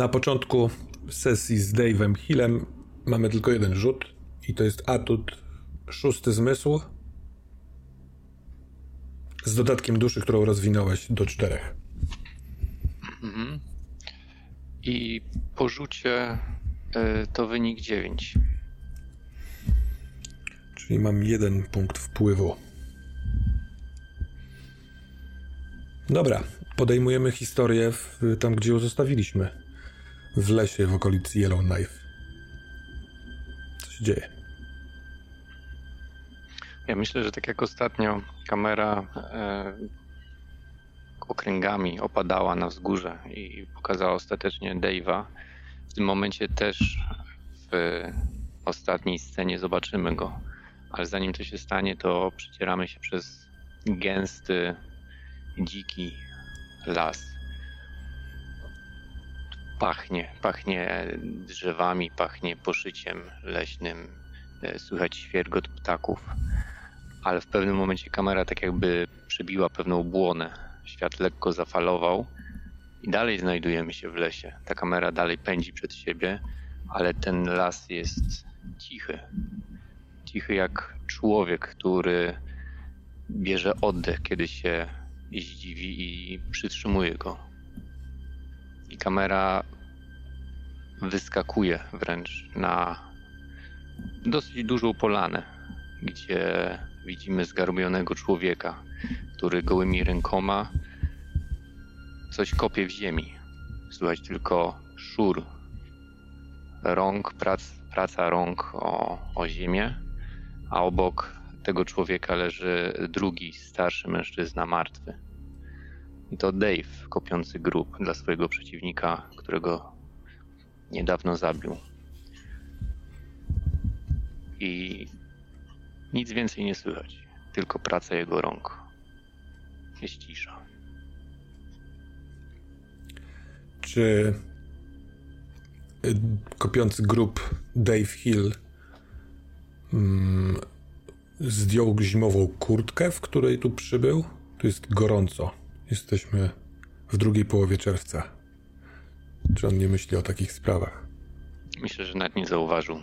Na początku sesji z Dave'em Hillem mamy tylko jeden rzut i to jest atut szósty zmysł z dodatkiem duszy, którą rozwinąłeś do czterech. I po rzucie y, to wynik 9. Czyli mam jeden punkt wpływu. Dobra, podejmujemy historię w, tam, gdzie ją zostawiliśmy. W lesie w okolicy Yellowknife. Co się dzieje? Ja myślę, że tak jak ostatnio kamera e, okręgami opadała na wzgórze i pokazała ostatecznie Dave'a. W tym momencie też w ostatniej scenie zobaczymy go. Ale zanim to się stanie, to przecieramy się przez gęsty, dziki las. Pachnie, pachnie drzewami, pachnie poszyciem leśnym, e, słychać świergot ptaków ale w pewnym momencie kamera tak jakby przebiła pewną błonę. Świat lekko zafalował i dalej znajdujemy się w lesie. Ta kamera dalej pędzi przed siebie, ale ten las jest cichy. Cichy jak człowiek, który bierze oddech, kiedy się zdziwi i przytrzymuje go. I kamera wyskakuje wręcz na dosyć dużą polanę, gdzie widzimy zgarbionego człowieka, który gołymi rękoma coś kopie w ziemi. Słychać tylko szur rąk, prac, praca rąk o, o ziemię, a obok tego człowieka leży drugi, starszy mężczyzna martwy. I to Dave, kopiący grób dla swojego przeciwnika, którego niedawno zabił. I nic więcej nie słychać, tylko praca jego rąk. Jest cisza. Czy y, kopiący grób Dave Hill mm, zdjął zimową kurtkę, w której tu przybył? Tu jest gorąco. Jesteśmy w drugiej połowie czerwca. Czy on nie myśli o takich sprawach? Myślę, że nawet nie zauważył,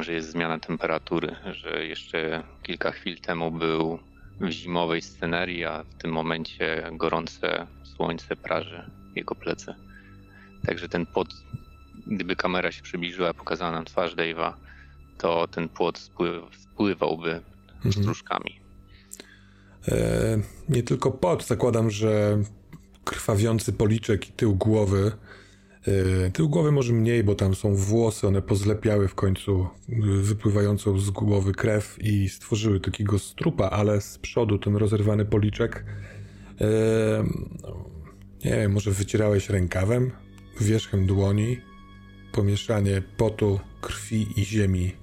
że jest zmiana temperatury, że jeszcze kilka chwil temu był w zimowej scenerii, a w tym momencie gorące słońce praży jego plecy. Także ten płot, gdyby kamera się przybliżyła, pokazała nam twarz Dave'a, to ten płot spływ, spływałby stróżkami. E, nie tylko pot, zakładam, że krwawiący policzek i tył głowy. E, tył głowy może mniej, bo tam są włosy, one pozlepiały w końcu y, wypływającą z głowy krew i stworzyły takiego strupa, ale z przodu ten rozerwany policzek. E, no, nie wiem, może wycierałeś rękawem, wierzchem dłoni, pomieszanie potu, krwi i ziemi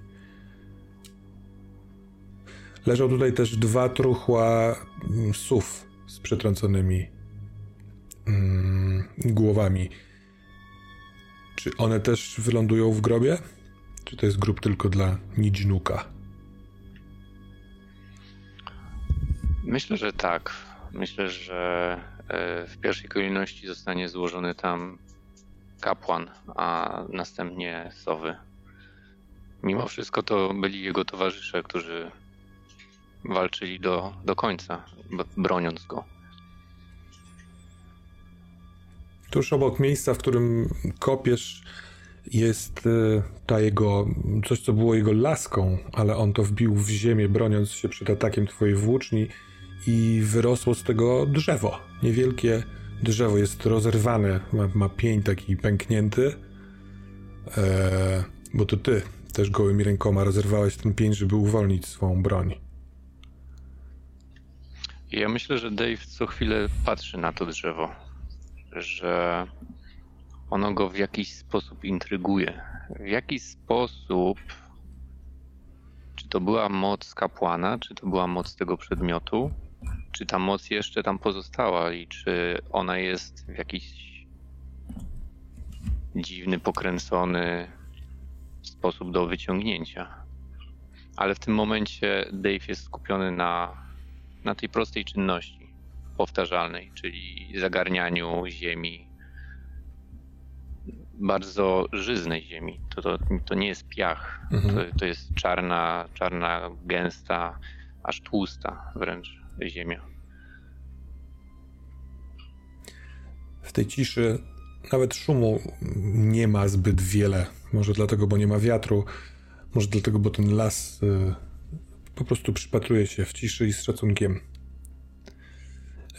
Leżą tutaj też dwa truchła mm, sów z przetrąconymi mm, głowami. Czy one też wylądują w grobie? Czy to jest grób tylko dla Nidźnuka? Myślę, że tak. Myślę, że e, w pierwszej kolejności zostanie złożony tam kapłan, a następnie sowy. Mimo wszystko to byli jego towarzysze, którzy walczyli do, do końca, broniąc go. Tuż obok miejsca, w którym kopiesz, jest e, ta jego, coś co było jego laską, ale on to wbił w ziemię, broniąc się przed atakiem twojej włóczni i wyrosło z tego drzewo. Niewielkie drzewo jest rozerwane, ma, ma pień taki pęknięty, e, bo to ty też gołymi rękoma rozerwałeś ten pień, żeby uwolnić swą broń. Ja myślę, że Dave co chwilę patrzy na to drzewo, że ono go w jakiś sposób intryguje. W jaki sposób, czy to była moc kapłana, czy to była moc tego przedmiotu, czy ta moc jeszcze tam pozostała i czy ona jest w jakiś dziwny, pokręcony sposób do wyciągnięcia. Ale w tym momencie Dave jest skupiony na, na tej prostej czynności powtarzalnej, czyli zagarnianiu ziemi, bardzo żyznej ziemi. To, to, to nie jest piach, mhm. to, to jest czarna, czarna, gęsta, aż tłusta wręcz ziemia. W tej ciszy nawet szumu nie ma zbyt wiele. Może dlatego, bo nie ma wiatru, może dlatego, bo ten las y, po prostu przypatruje się w ciszy i z szacunkiem.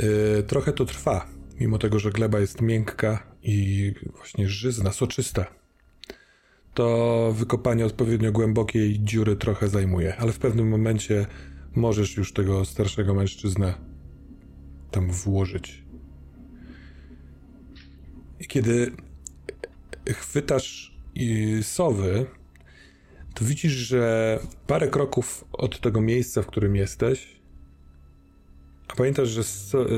Y, trochę to trwa, mimo tego, że gleba jest miękka i właśnie żyzna, soczysta. To wykopanie odpowiednio głębokiej dziury trochę zajmuje, ale w pewnym momencie możesz już tego starszego mężczyznę tam włożyć. I kiedy chwytasz sowy, to widzisz, że parę kroków od tego miejsca, w którym jesteś, a pamiętasz, że so, e,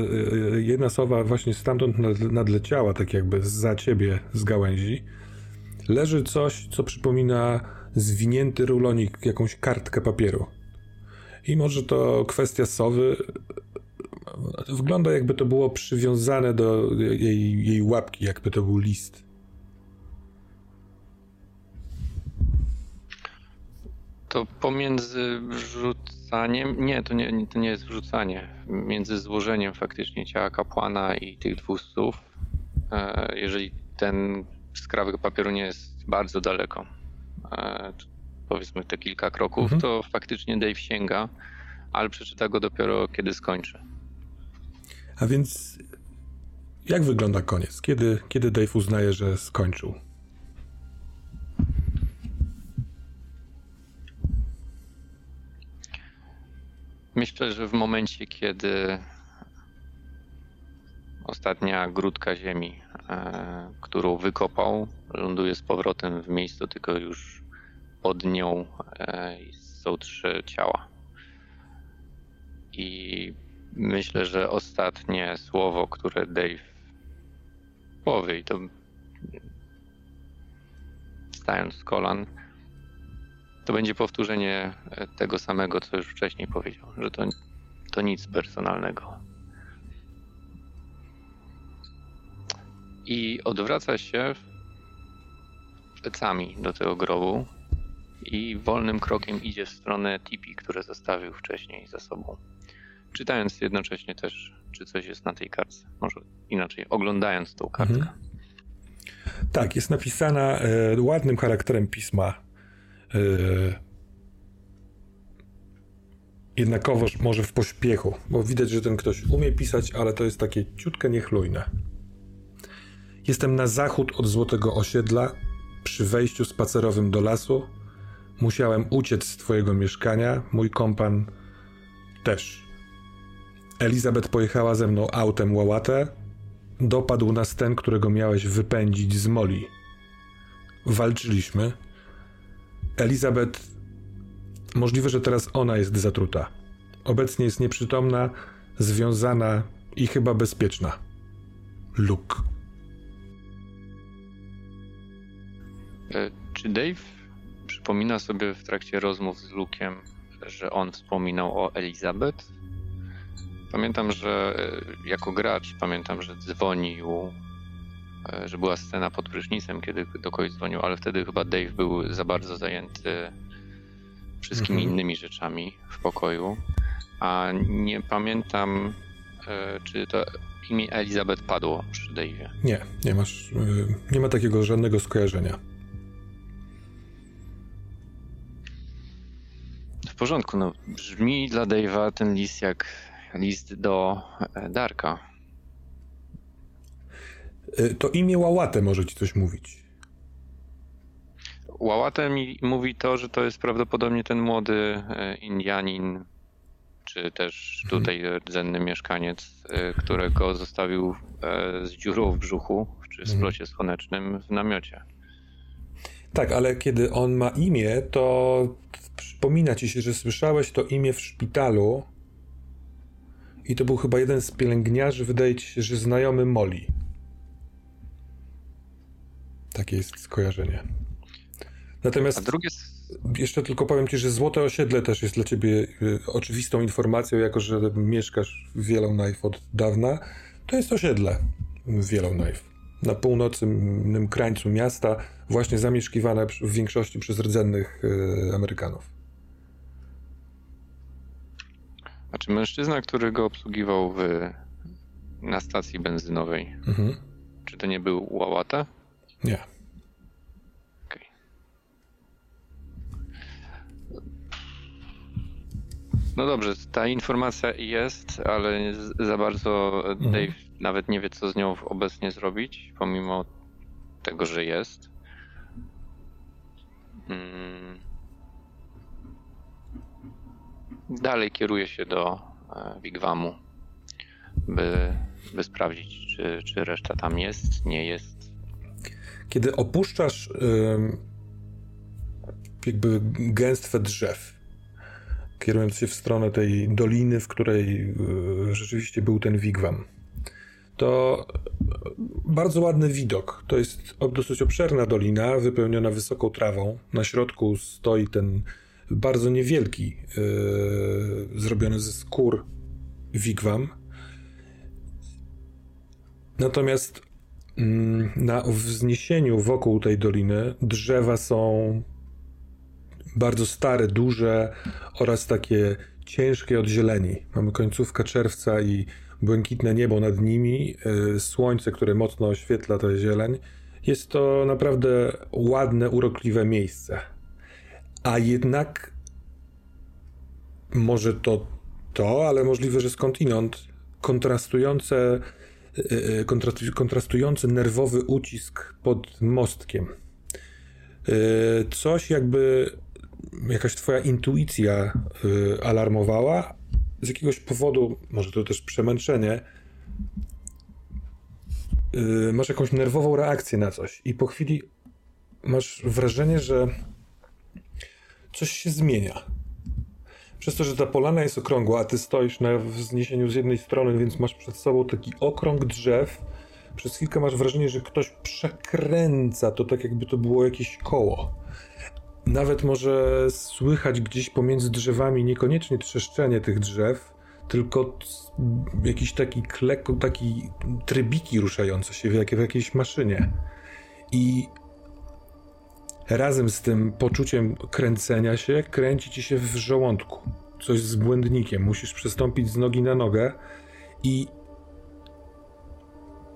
e, jedna sowa właśnie stamtąd nadleciała, tak jakby za ciebie z gałęzi, leży coś, co przypomina zwinięty rulonik, jakąś kartkę papieru. I może to kwestia sowy. Wygląda jakby to było przywiązane do jej, jej łapki, jakby to był list. To pomiędzy wrzucaniem. Nie, to nie, to nie jest wrzucanie. Między złożeniem faktycznie ciała kapłana i tych dwóch stów. E, jeżeli ten skrawek papieru nie jest bardzo daleko, e, powiedzmy te kilka kroków, mhm. to faktycznie Dave sięga, ale przeczyta go dopiero kiedy skończy. A więc jak wygląda koniec? Kiedy, kiedy Dave uznaje, że skończył? Myślę, że w momencie, kiedy ostatnia grudka ziemi, e, którą wykopał, ląduje z powrotem w miejscu, tylko już pod nią e, są trzy ciała. I myślę, że ostatnie słowo, które Dave powie, i to stając z kolan, to będzie powtórzenie tego samego, co już wcześniej powiedział, że to, to nic personalnego. I odwraca się plecami do tego grobu, i wolnym krokiem idzie w stronę tipi, które zostawił wcześniej za sobą. Czytając jednocześnie też, czy coś jest na tej kartce. Może inaczej, oglądając tą kartkę. Mhm. Tak, jest napisana e, ładnym charakterem pisma. E, jednakowoż może w pośpiechu, bo widać, że ten ktoś umie pisać, ale to jest takie ciutkę niechlujne. Jestem na zachód od Złotego Osiedla, przy wejściu spacerowym do lasu, Musiałem uciec z twojego mieszkania, mój kompan też. Elizabeth pojechała ze mną autem łałatę. Dopadł nas ten, którego miałeś wypędzić z Moli. Walczyliśmy. Elizabeth, możliwe, że teraz ona jest zatruta. Obecnie jest nieprzytomna, związana i chyba bezpieczna. Luke. E, czy Dave przypomina sobie w trakcie rozmów z Lukiem, że on wspominał o Elizabeth, Pamiętam, że e, jako gracz pamiętam, że dzwonił, że była scena pod prysznicem, kiedy do kogoś dzwonił, ale wtedy chyba Dave był za bardzo zajęty wszystkimi mhm. innymi rzeczami w pokoju. A nie pamiętam, e, czy to imię Elizabeth padło przy Dave'ie. Nie, nie masz, nie ma takiego żadnego skojarzenia. W porządku, no brzmi dla Dave'a ten list jak list do e, Darka. E, to imię Łałatę może ci coś mówić. Łałatę mi mówi to, że to jest prawdopodobnie ten młody e, Indianin, czy też mhm. tutaj rdzenny mieszkaniec, którego zostawił z dziurą w brzuchu, czy mhm. splocie słonecznym w namiocie. Tak, ale kiedy on ma imię, to przypomina ci się, że słyszałeś to imię w szpitalu i to był chyba jeden z pielęgniarzy, wydaje ci się, że znajomy Moli. Takie jest skojarzenie. Natomiast A drugie... jeszcze tylko powiem ci, że Złote Osiedle też jest dla ciebie y, oczywistą informacją, jako że mieszkasz w Yellowknife od dawna. To jest osiedle w Yellowknife. Na północnym krańcu miasta, właśnie zamieszkiwane w większości przez rdzennych y, Amerykanów. Znaczy mężczyzna, który go obsługiwał w, na stacji benzynowej. Mhm. Czy to nie był Łałata? Nie. Okay. No dobrze, ta informacja jest, ale za bardzo mhm. Dave nawet nie wie, co z nią obecnie zrobić, pomimo tego, że jest. Hmm dalej kieruję się do e, Wigwamu, by, by sprawdzić, czy, czy reszta tam jest, nie jest. Kiedy opuszczasz jakby gęstwę drzew, kierując się w stronę tej doliny, w której e, rzeczywiście był ten Wigwam, to bardzo ładny widok. To jest dosyć obszerna dolina, wypełniona wysoką trawą. Na środku stoi ten bardzo niewielki, yy, zrobiony ze skór wigwam. Natomiast na wzniesieniu wokół tej doliny drzewa są bardzo stare, duże oraz takie ciężkie od zieleni. Mamy końcówkę czerwca i błękitne niebo nad nimi, yy, słońce, które mocno oświetla tę zieleń. Jest to naprawdę ładne, urokliwe miejsce a jednak może to to, ale możliwe, że skądinąd kontrastujące, kontrastujący nerwowy ucisk pod mostkiem. E, coś jakby jakaś twoja intuicja alarmowała. Z jakiegoś powodu, może to też przemęczenie, masz jakąś nerwową reakcję na coś i po chwili masz wrażenie, że coś się zmienia. Przez to, że ta polana jest okrągła, a ty stoisz na wzniesieniu z jednej strony, więc masz przed sobą taki okrąg drzew, przez chwilkę masz wrażenie, że ktoś przekręca to tak, jakby to było jakieś koło. Nawet może słychać gdzieś pomiędzy drzewami niekoniecznie trzeszczenie tych drzew, tylko jakiś taki klek, taki trybiki ruszające się jak w jakiejś maszynie. I razem z tym poczuciem kręcenia się, kręci ci się w żołądku. Coś z błędnikiem. Musisz przestąpić z nogi na nogę i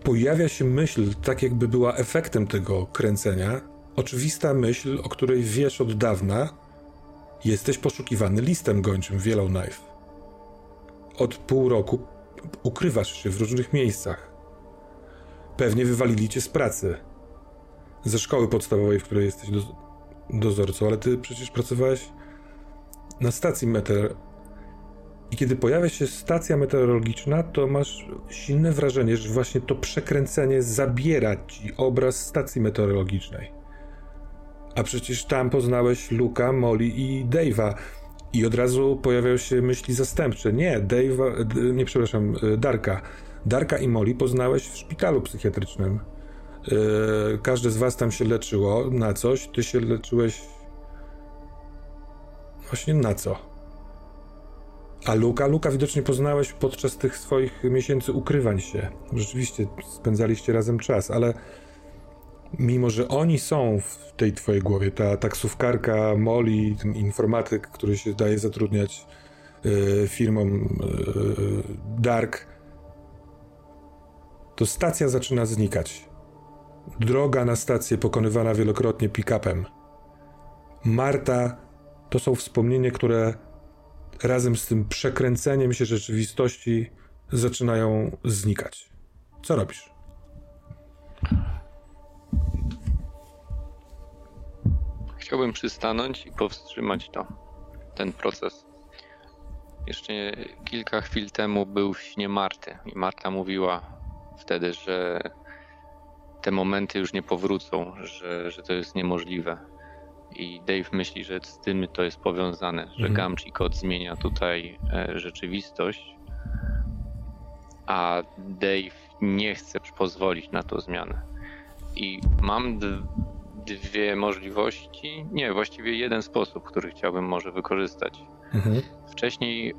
pojawia się myśl, tak jakby była efektem tego kręcenia. Oczywista myśl, o której wiesz od dawna. Jesteś poszukiwany listem gończym w Yellowknife. Od pół roku ukrywasz się w różnych miejscach. Pewnie wywalili cię z pracy ze szkoły podstawowej, w której jesteś do, dozorcą, ale ty przecież pracowałeś na stacji meteor. I kiedy pojawia się stacja meteorologiczna, to masz silne wrażenie, że właśnie to przekręcenie zabiera ci obraz stacji meteorologicznej. A przecież tam poznałeś Luka, Molly i Dave'a. I od razu pojawiają się myśli zastępcze. Nie, Dave'a, nie przepraszam, Darka. Darka i Molly poznałeś w szpitalu psychiatrycznym. Yy, każde z was tam się leczyło na coś, ty się leczyłeś właśnie na co? A Luka? Luka widocznie poznałeś podczas tych swoich miesięcy ukrywań się. Rzeczywiście spędzaliście razem czas, ale mimo, że oni są w tej twojej głowie, ta taksówkarka Molly, ten informatyk, który się daje zatrudniać yy, firmom yy, Dark, to stacja zaczyna znikać. Droga na stację pokonywana wielokrotnie pick-upem. Marta to są wspomnienia, które razem z tym przekręceniem się rzeczywistości zaczynają znikać. Co robisz? Chciałbym przystanąć i powstrzymać to, ten proces. Jeszcze kilka chwil temu był w śnie Marty i Marta mówiła wtedy, że te momenty już nie powrócą, że, że to jest niemożliwe. I Dave myśli, że z tym to jest powiązane, że mhm. Kod zmienia tutaj e, rzeczywistość, a Dave nie chce pozwolić na tą zmianę. I mam dwie możliwości, nie, właściwie jeden sposób, który chciałbym może wykorzystać. Mhm. Wcześniej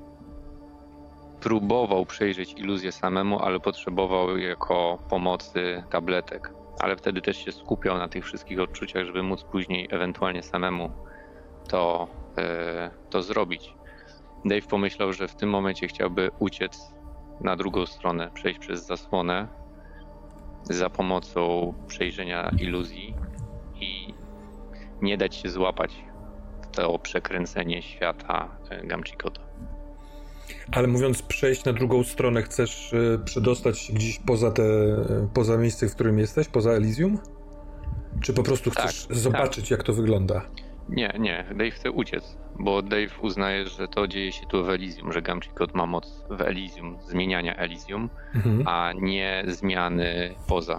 próbował przejrzeć iluzję samemu, ale potrzebował jako pomocy tabletek. Ale wtedy też się skupiał na tych wszystkich odczuciach, żeby móc później ewentualnie samemu to, yy, to zrobić. Dave pomyślał, że w tym momencie chciałby uciec na drugą stronę, przejść przez zasłonę za pomocą przejrzenia iluzji i nie dać się złapać w to przekręcenie świata e, Gamchikota. Ale mówiąc przejść na drugą stronę, chcesz e, przedostać się gdzieś poza, te, poza miejsce, w którym jesteś, poza Elysium? Czy po prostu chcesz tak, zobaczyć, tak. jak to wygląda? Nie, nie. Dave chce uciec, bo Dave uznaje, że to dzieje się tu w Elysium, że Gamchikot ma moc w Elysium, zmieniania Elysium, mhm. a nie zmiany poza.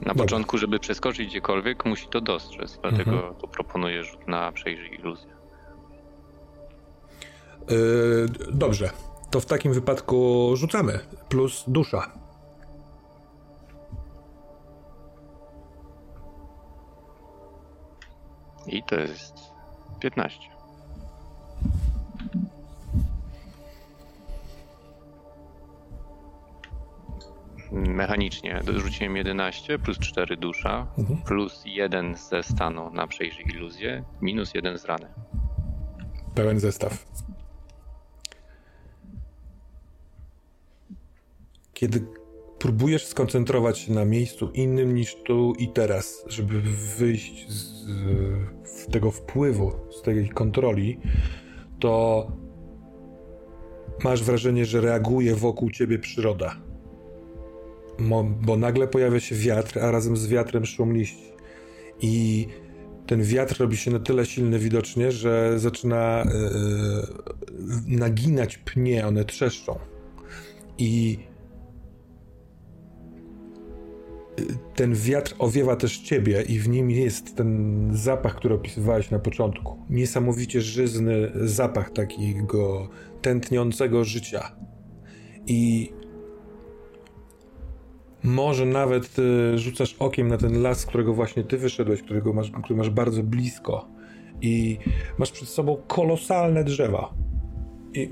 Na Dobra. początku, żeby przeskoczyć gdziekolwiek, musi to dostrzec, dlatego mhm. to proponuję rzut na przejrzyj iluzję. Yy, dobrze, to w takim wypadku rzucamy. Plus dusza. I to jest 15. Mechanicznie dorzuciłem 11 plus 4 dusza, mhm. plus 1 ze stanu na przejrzyj iluzję, minus 1 z rany. Pełen zestaw. Kiedy próbujesz skoncentrować się na miejscu innym niż tu i teraz, żeby wyjść z, z tego wpływu, z tej kontroli, to masz wrażenie, że reaguje wokół ciebie przyroda. Bo, bo nagle pojawia się wiatr, a razem z wiatrem szum liści. I ten wiatr robi się na tyle silny widocznie, że zaczyna yy, naginać pnie, one trzeszczą. I ten wiatr owiewa też ciebie i w nim jest ten zapach, który opisywałeś na początku. Niesamowicie żyzny zapach takiego tętniącego życia. I może nawet y, rzucasz okiem na ten las, z którego właśnie ty wyszedłeś, którego masz, który masz bardzo blisko. I masz przed sobą kolosalne drzewa. I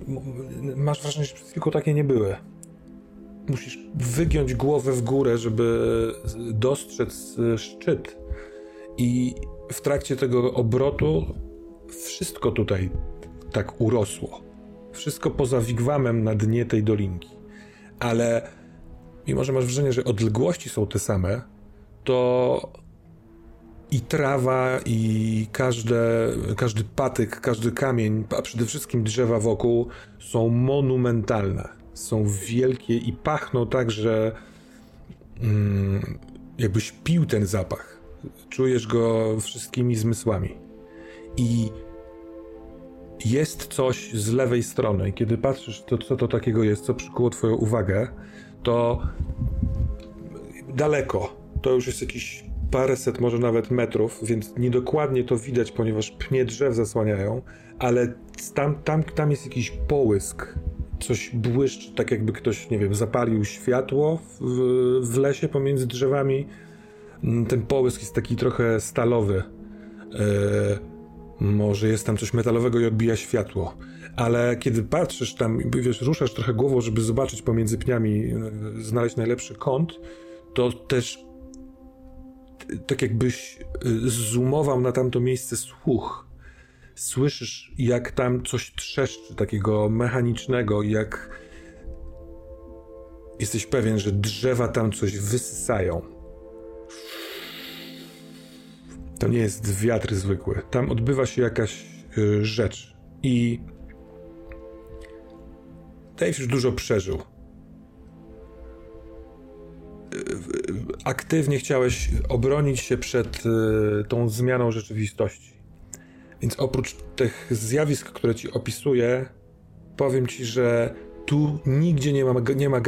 masz wrażenie, że przed chwilką takie nie były musisz wygiąć głowę w górę, żeby dostrzec szczyt. I w trakcie tego obrotu wszystko tutaj tak urosło. Wszystko poza wigwamem na dnie tej dolinki. Ale mimo, że masz wrażenie, że odległości są te same, to i trawa, i każde, każdy patyk, każdy kamień, a przede wszystkim drzewa wokół są monumentalne są wielkie i pachną tak, że mm, jakbyś pił ten zapach. Czujesz go wszystkimi zmysłami. I jest coś z lewej strony. Kiedy patrzysz, to co to takiego jest, co przykuło Twoją uwagę, to daleko. To już jest jakieś paręset, może nawet metrów, więc niedokładnie to widać, ponieważ pnie drzew zasłaniają, ale tam, tam, tam jest jakiś połysk coś błyszczy, tak jakby ktoś, nie wiem, zapalił światło w, w lesie pomiędzy drzewami. Mm, ten połysk jest taki trochę stalowy. E, Może jest tam coś metalowego i odbija światło. Ale kiedy patrzysz tam, wiesz, ruszasz trochę głową, żeby zobaczyć pomiędzy pniami, e, znaleźć najlepszy kąt, to też tak jakbyś e, zoomował na tamto miejsce słuch. Słyszysz, jak tam coś trzeszczy, takiego mechanicznego, jak jesteś pewien, że drzewa tam coś wysysają. To nie jest wiatr zwykły. Tam odbywa się jakaś y, rzecz. I Dave już dużo przeżył. Y, aktywnie chciałeś obronić się przed y, tą zmianą rzeczywistości. Więc oprócz tych zjawisk, które ci opisuję, powiem ci, że tu nigdzie nie ma, nie ma.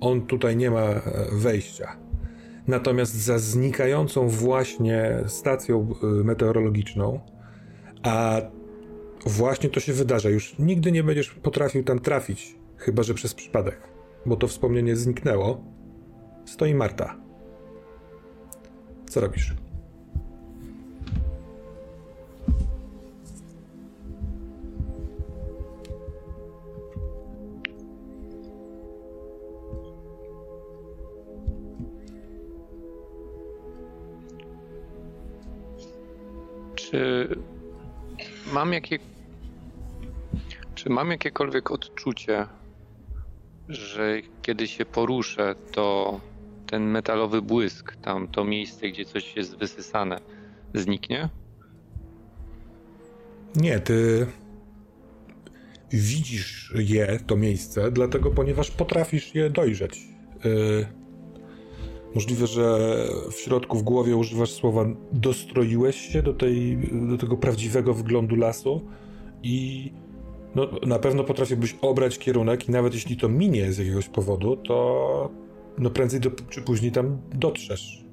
On tutaj nie ma e, wejścia. Natomiast za znikającą właśnie stacją e, meteorologiczną, a właśnie to się wydarza, już nigdy nie będziesz potrafił tam trafić, chyba że przez przypadek, bo to wspomnienie zniknęło, stoi Marta. Co robisz? Czy mam jakie. Czy mam jakiekolwiek odczucie, że kiedy się poruszę, to ten metalowy błysk, tam to miejsce, gdzie coś jest wysysane, zniknie? Nie, ty widzisz je, to miejsce, dlatego ponieważ potrafisz je dojrzeć. Yy, Możliwe, że w środku w głowie używasz słowa dostroiłeś się do, tej, do tego prawdziwego wyglądu lasu i no, na pewno potrafiłbyś obrać kierunek i nawet jeśli to minie z jakiegoś powodu, to no prędzej do, czy później tam dotrzesz.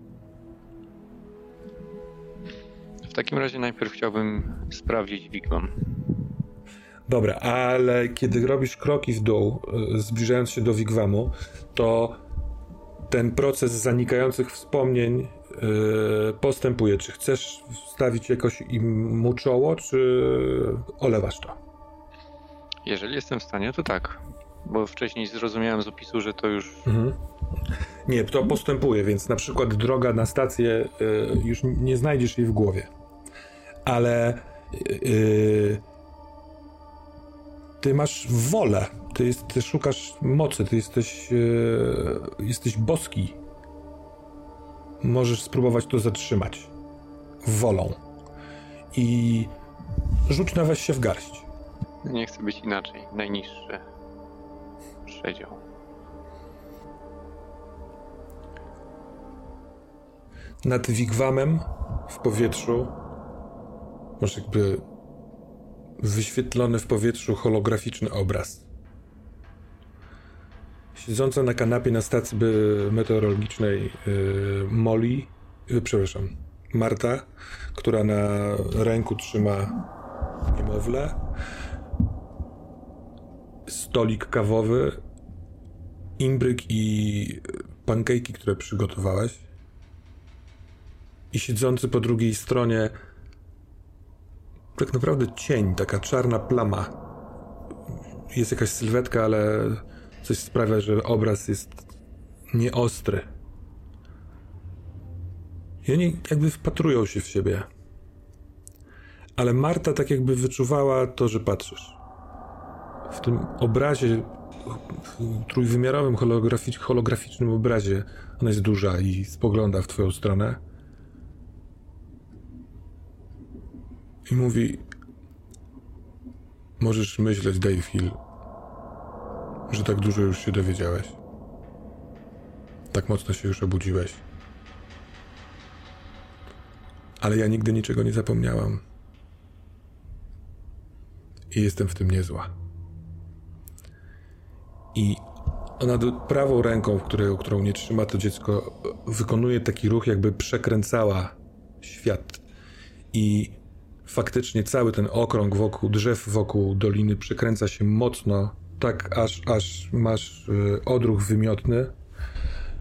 W takim razie najpierw chciałbym sprawdzić wigwam. Dobra, ale kiedy robisz kroki w dół, y, zbliżając się do wigwamu, to ten proces zanikających wspomnień yy, postępuje. Czy chcesz wstawić jakoś im mu czoło, czy olewasz to? Jeżeli jestem w stanie, to tak. Bo wcześniej zrozumiałem z opisu, że to już. Mhm. Nie, to postępuje, więc na przykład droga na stację yy, już nie znajdziesz jej w głowie. Ale. Yy, ty masz wolę. Ty, jest, ty szukasz mocy, ty jesteś, e, jesteś boski. Możesz spróbować to zatrzymać. Wolą. I rzuć na weź się w garść. Nie chcę być inaczej. Najniższy przedział. Nad wigwamem w powietrzu masz jakby wyświetlony w powietrzu holograficzny obraz. Siedząca na kanapie na stacji meteorologicznej yy, Molly, przepraszam, Marta, która na ręku trzyma niemowlę, stolik kawowy, imbryk i pankejki, które przygotowałaś. I siedzący po drugiej stronie tak naprawdę cień, taka czarna plama. Jest jakaś sylwetka, ale coś sprawia, że obraz jest nieostry. I oni jakby wpatrują się w siebie. Ale Marta tak jakby wyczuwała to, że patrzysz. W tym obrazie, trójwymiarowym holograficznym obrazie, ona jest duża i spogląda w twoją stronę I mówi: Możesz myśleć, Dave Hill, że tak dużo już się dowiedziałeś. Tak mocno się już obudziłeś. Ale ja nigdy niczego nie zapomniałam. I jestem w tym niezła. I ona prawą ręką, której, którą nie trzyma to dziecko, wykonuje taki ruch, jakby przekręcała świat. I faktycznie cały ten okrąg wokół drzew, wokół doliny przekręca się mocno, tak aż, aż masz y, odruch wymiotny,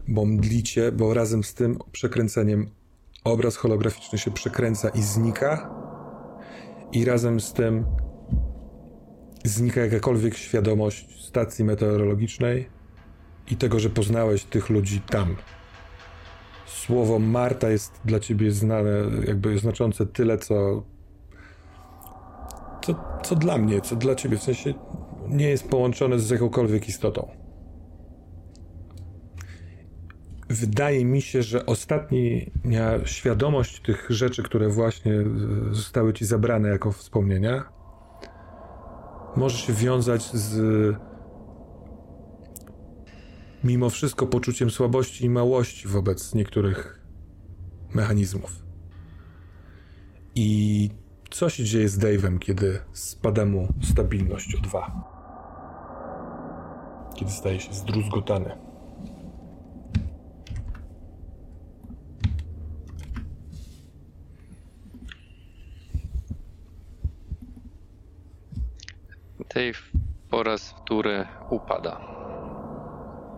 bo mdlicie, bo razem z tym przekręceniem obraz holograficzny się przekręca i znika i razem z tym znika jakakolwiek świadomość stacji meteorologicznej i tego, że poznałeś tych ludzi tam. Słowo Marta jest dla ciebie znane, jakby znaczące tyle, co, co, co dla mnie, co dla ciebie, w sensie nie jest połączone z jakąkolwiek istotą. Wydaje mi się, że ostatnia świadomość tych rzeczy, które właśnie zostały ci zabrane jako wspomnienia, może się wiązać z mimo wszystko poczuciem słabości i małości wobec niektórych mechanizmów. I co się dzieje z Dave'em, kiedy spada mu stabilność o dwa? Kiedy staje się zdruzgotany. Dave po raz wtóry upada,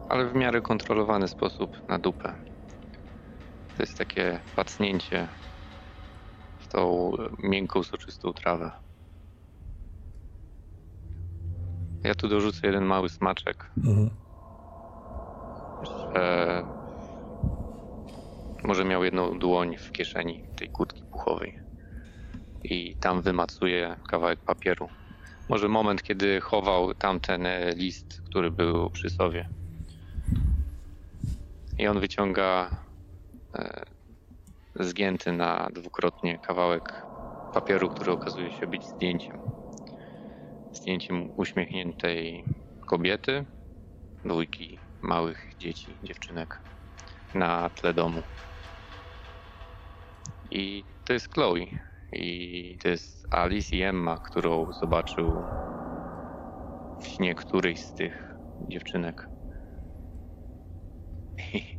ale w miarę kontrolowany sposób na dupę. To jest takie pacnięcie w tą miękką, soczystą trawę. Ja tu dorzucę jeden mały smaczek, mhm. że może miał jedną dłoń w kieszeni tej kurtki puchowej i tam wymacuje kawałek papieru może moment, kiedy chował tamten e, list, który był przy sobie. I on wyciąga e, zgięty na dwukrotnie kawałek papieru, który okazuje się być zdjęciem. Zdjęciem uśmiechniętej kobiety, dwójki małych dzieci, dziewczynek na tle domu. I to jest Chloe. I to jest Alice i Emma, którą zobaczył w śnie którejś z tych dziewczynek. I,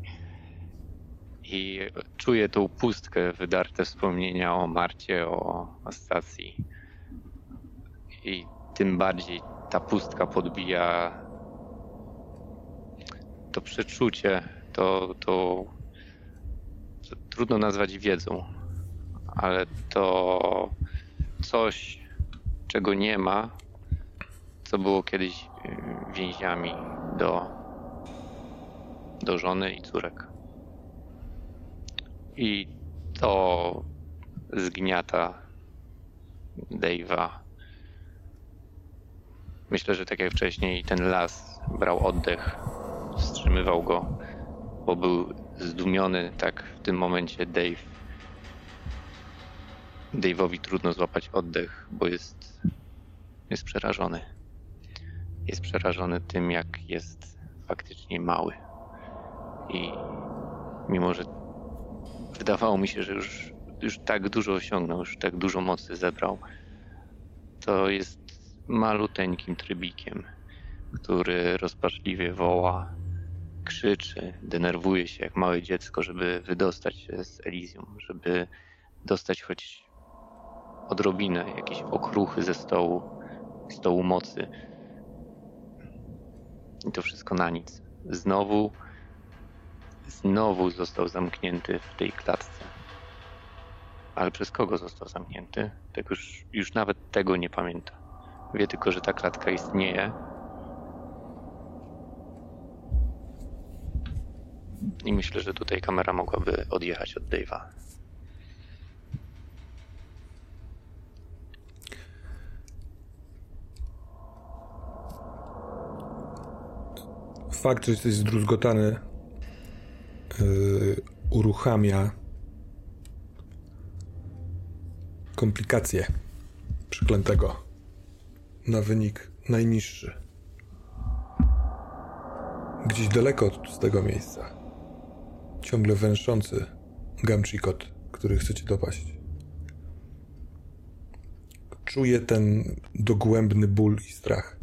i czuję tą pustkę, wydarte wspomnienia o Marcie, o, o stacji. I tym bardziej ta pustka podbija to przeczucie, to, to, to trudno nazwać wiedzą ale to coś, czego nie ma, co było kiedyś y, więźniami do, do żony i córek. I to zgniata Dave'a. Myślę, że tak jak wcześniej, ten las brał oddech, wstrzymywał go, bo był zdumiony. Tak w tym momencie Dave Dave'owi trudno złapać oddech, bo jest, jest przerażony. Jest przerażony tym, jak jest faktycznie mały. I mimo, że wydawało mi się, że już, już tak dużo osiągnął, już tak dużo mocy zebrał, to jest maluteńkim trybikiem, który rozpaczliwie woła, krzyczy, denerwuje się jak małe dziecko, żeby wydostać się z Elysium, żeby dostać choć odrobinę, jakieś okruchy ze stołu, stołu mocy. I to wszystko na nic. Znowu, znowu został zamknięty w tej klatce. Ale przez kogo został zamknięty? Tak już, już nawet tego nie pamięta. Wie tylko, że ta klatka istnieje. I myślę, że tutaj kamera mogłaby odjechać od Dave'a. fakt, że jesteś zdruzgotany yy, uruchamia komplikacje przeklętego na wynik najniższy. Gdzieś daleko z tego miejsca. Ciągle węszący gamczikot, który chcecie dopaść. Czuję ten dogłębny ból i strach.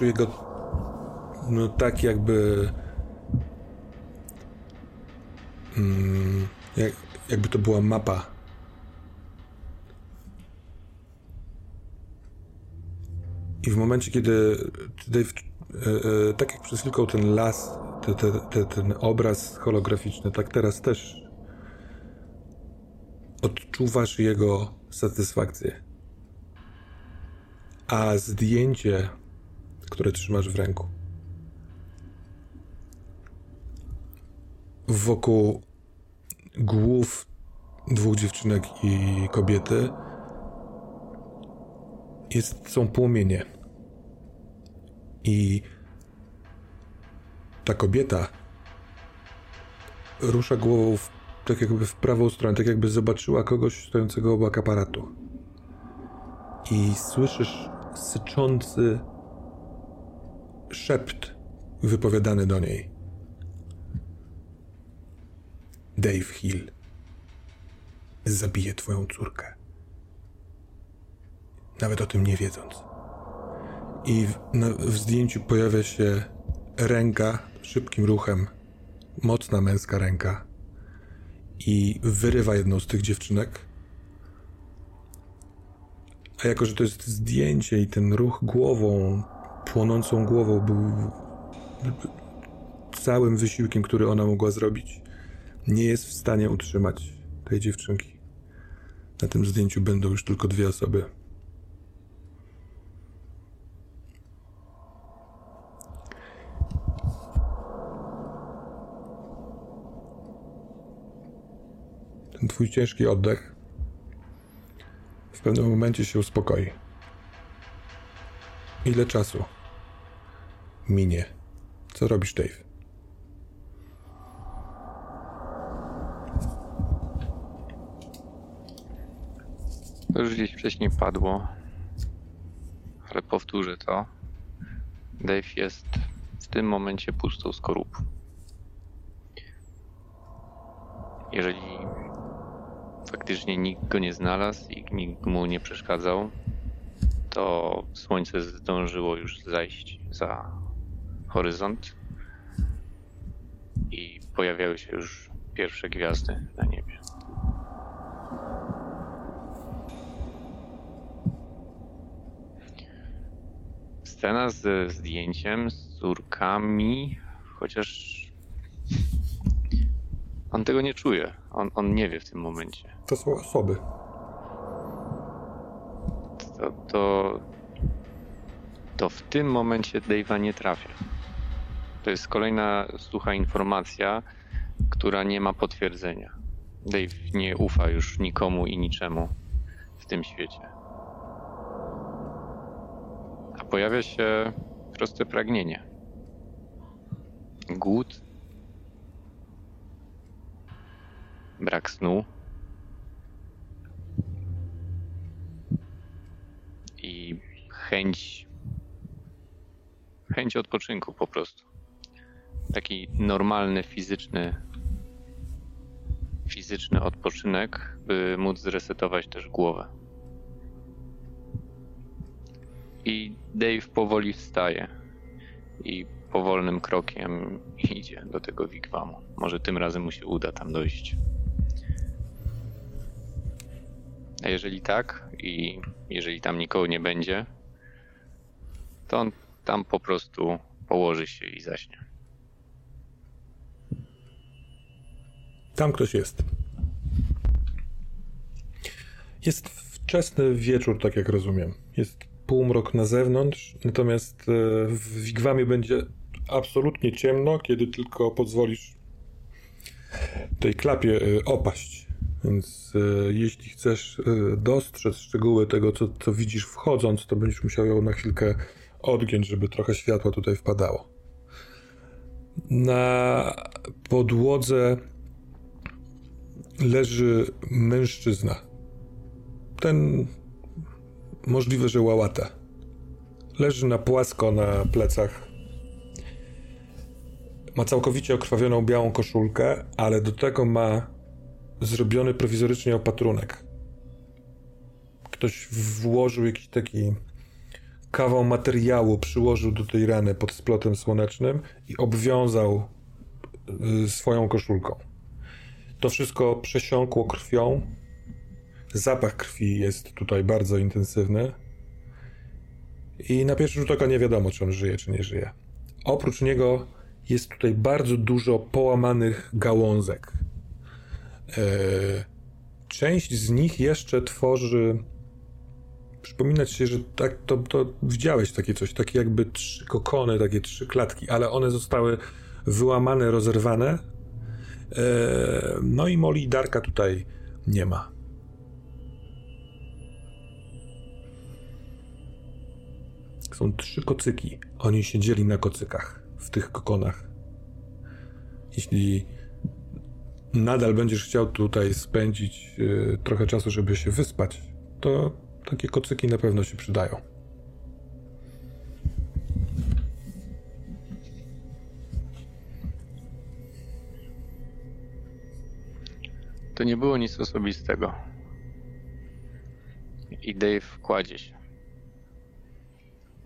czuję go no tak jakby mm, jak, jakby to była mapa i w momencie kiedy Dave, e, tak jak przez chwilkę ten las te, te, te, ten obraz holograficzny tak teraz też odczuwasz jego satysfakcję. A zdjęcie, które trzymasz w ręku, wokół głów dwóch dziewczynek i kobiety jest, są płomienie. I ta kobieta rusza głową w, tak jakby w prawą stronę, tak jakby zobaczyła kogoś stojącego obok aparatu. I słyszysz syczący szept wypowiadany do niej. Dave Hill zabije twoją córkę. Nawet o tym nie wiedząc. I w, na, w zdjęciu pojawia się ręka szybkim ruchem, mocna męska ręka i wyrywa jedną z tych dziewczynek. A jako, że to jest zdjęcie i ten ruch głową, płonącą głową był całym wysiłkiem, który ona mogła zrobić, nie jest w stanie utrzymać tej dziewczynki. Na tym zdjęciu będą już tylko dwie osoby. Twój ciężki oddech w pewnym momencie się uspokoi. Ile czasu minie? Co robisz, Dave? To już gdzieś wcześniej padło, ale powtórzę to. Dave jest w tym momencie pustą skorupą. Jeżeli faktycznie nikt go nie znalazł i nikt mu nie przeszkadzał, to słońce zdążyło już zajść za horyzont i pojawiały się już pierwsze gwiazdy na niebie. Scena ze zdjęciem z córkami, chociaż on tego nie czuje. On, on nie wie w tym momencie. To są osoby. To, to, to w tym momencie Dave'a nie trafia. To jest kolejna sucha informacja, która nie ma potwierdzenia. Dave nie ufa już nikomu i niczemu w tym świecie. A pojawia się proste pragnienie. Głód, brak snu i chęć chęć odpoczynku po prostu. Taki normalny, fizyczny fizyczny odpoczynek, by móc zresetować też głowę. I Dave powoli wstaje i powolnym krokiem idzie do tego wigwamu. Może tym razem mu się uda tam dojść. A jeżeli tak, i jeżeli tam nikogo nie będzie, to on tam po prostu położy się i zaśnie. Tam ktoś jest. Jest wczesny wieczór, tak jak rozumiem. Jest półmrok na zewnątrz, natomiast e, w Wigwamie będzie absolutnie ciemno, kiedy tylko pozwolisz tej klapie e, opaść. Więc e, jeśli chcesz dostrzec szczegóły tego, co, co widzisz wchodząc, to będziesz musiał ją na chwilkę odgiąć, żeby trochę światła tutaj wpadało. Na podłodze leży mężczyzna. Ten możliwe, że łałata. Leży na płasko na plecach. Ma całkowicie okrwawioną białą koszulkę, ale do tego ma zrobiony prowizorycznie opatrunek. Ktoś włożył jakiś taki kawał materiału, przyłożył do tej rany pod splotem słonecznym i obwiązał y, swoją koszulką. To wszystko przesiąkło krwią. Zapach krwi jest tutaj bardzo intensywny. I na pierwszy rzut oka nie wiadomo, czy on żyje, czy nie żyje. Oprócz niego jest tutaj bardzo dużo połamanych gałązek. E, część z nich jeszcze tworzy. Przypomina ci się, że tak to, to widziałeś takie coś, takie jakby trzy kokony, takie trzy klatki, ale one zostały wyłamane, rozerwane. E, no i Moli Darka tutaj nie ma. Są trzy kocyki. Oni siedzieli na kocykach, w tych kokonach. Jeśli nadal będziesz chciał tutaj spędzić y, trochę czasu, żeby się wyspać, to takie kocyki na pewno się przydają. To nie było nic osobistego. I Dave kładzie się.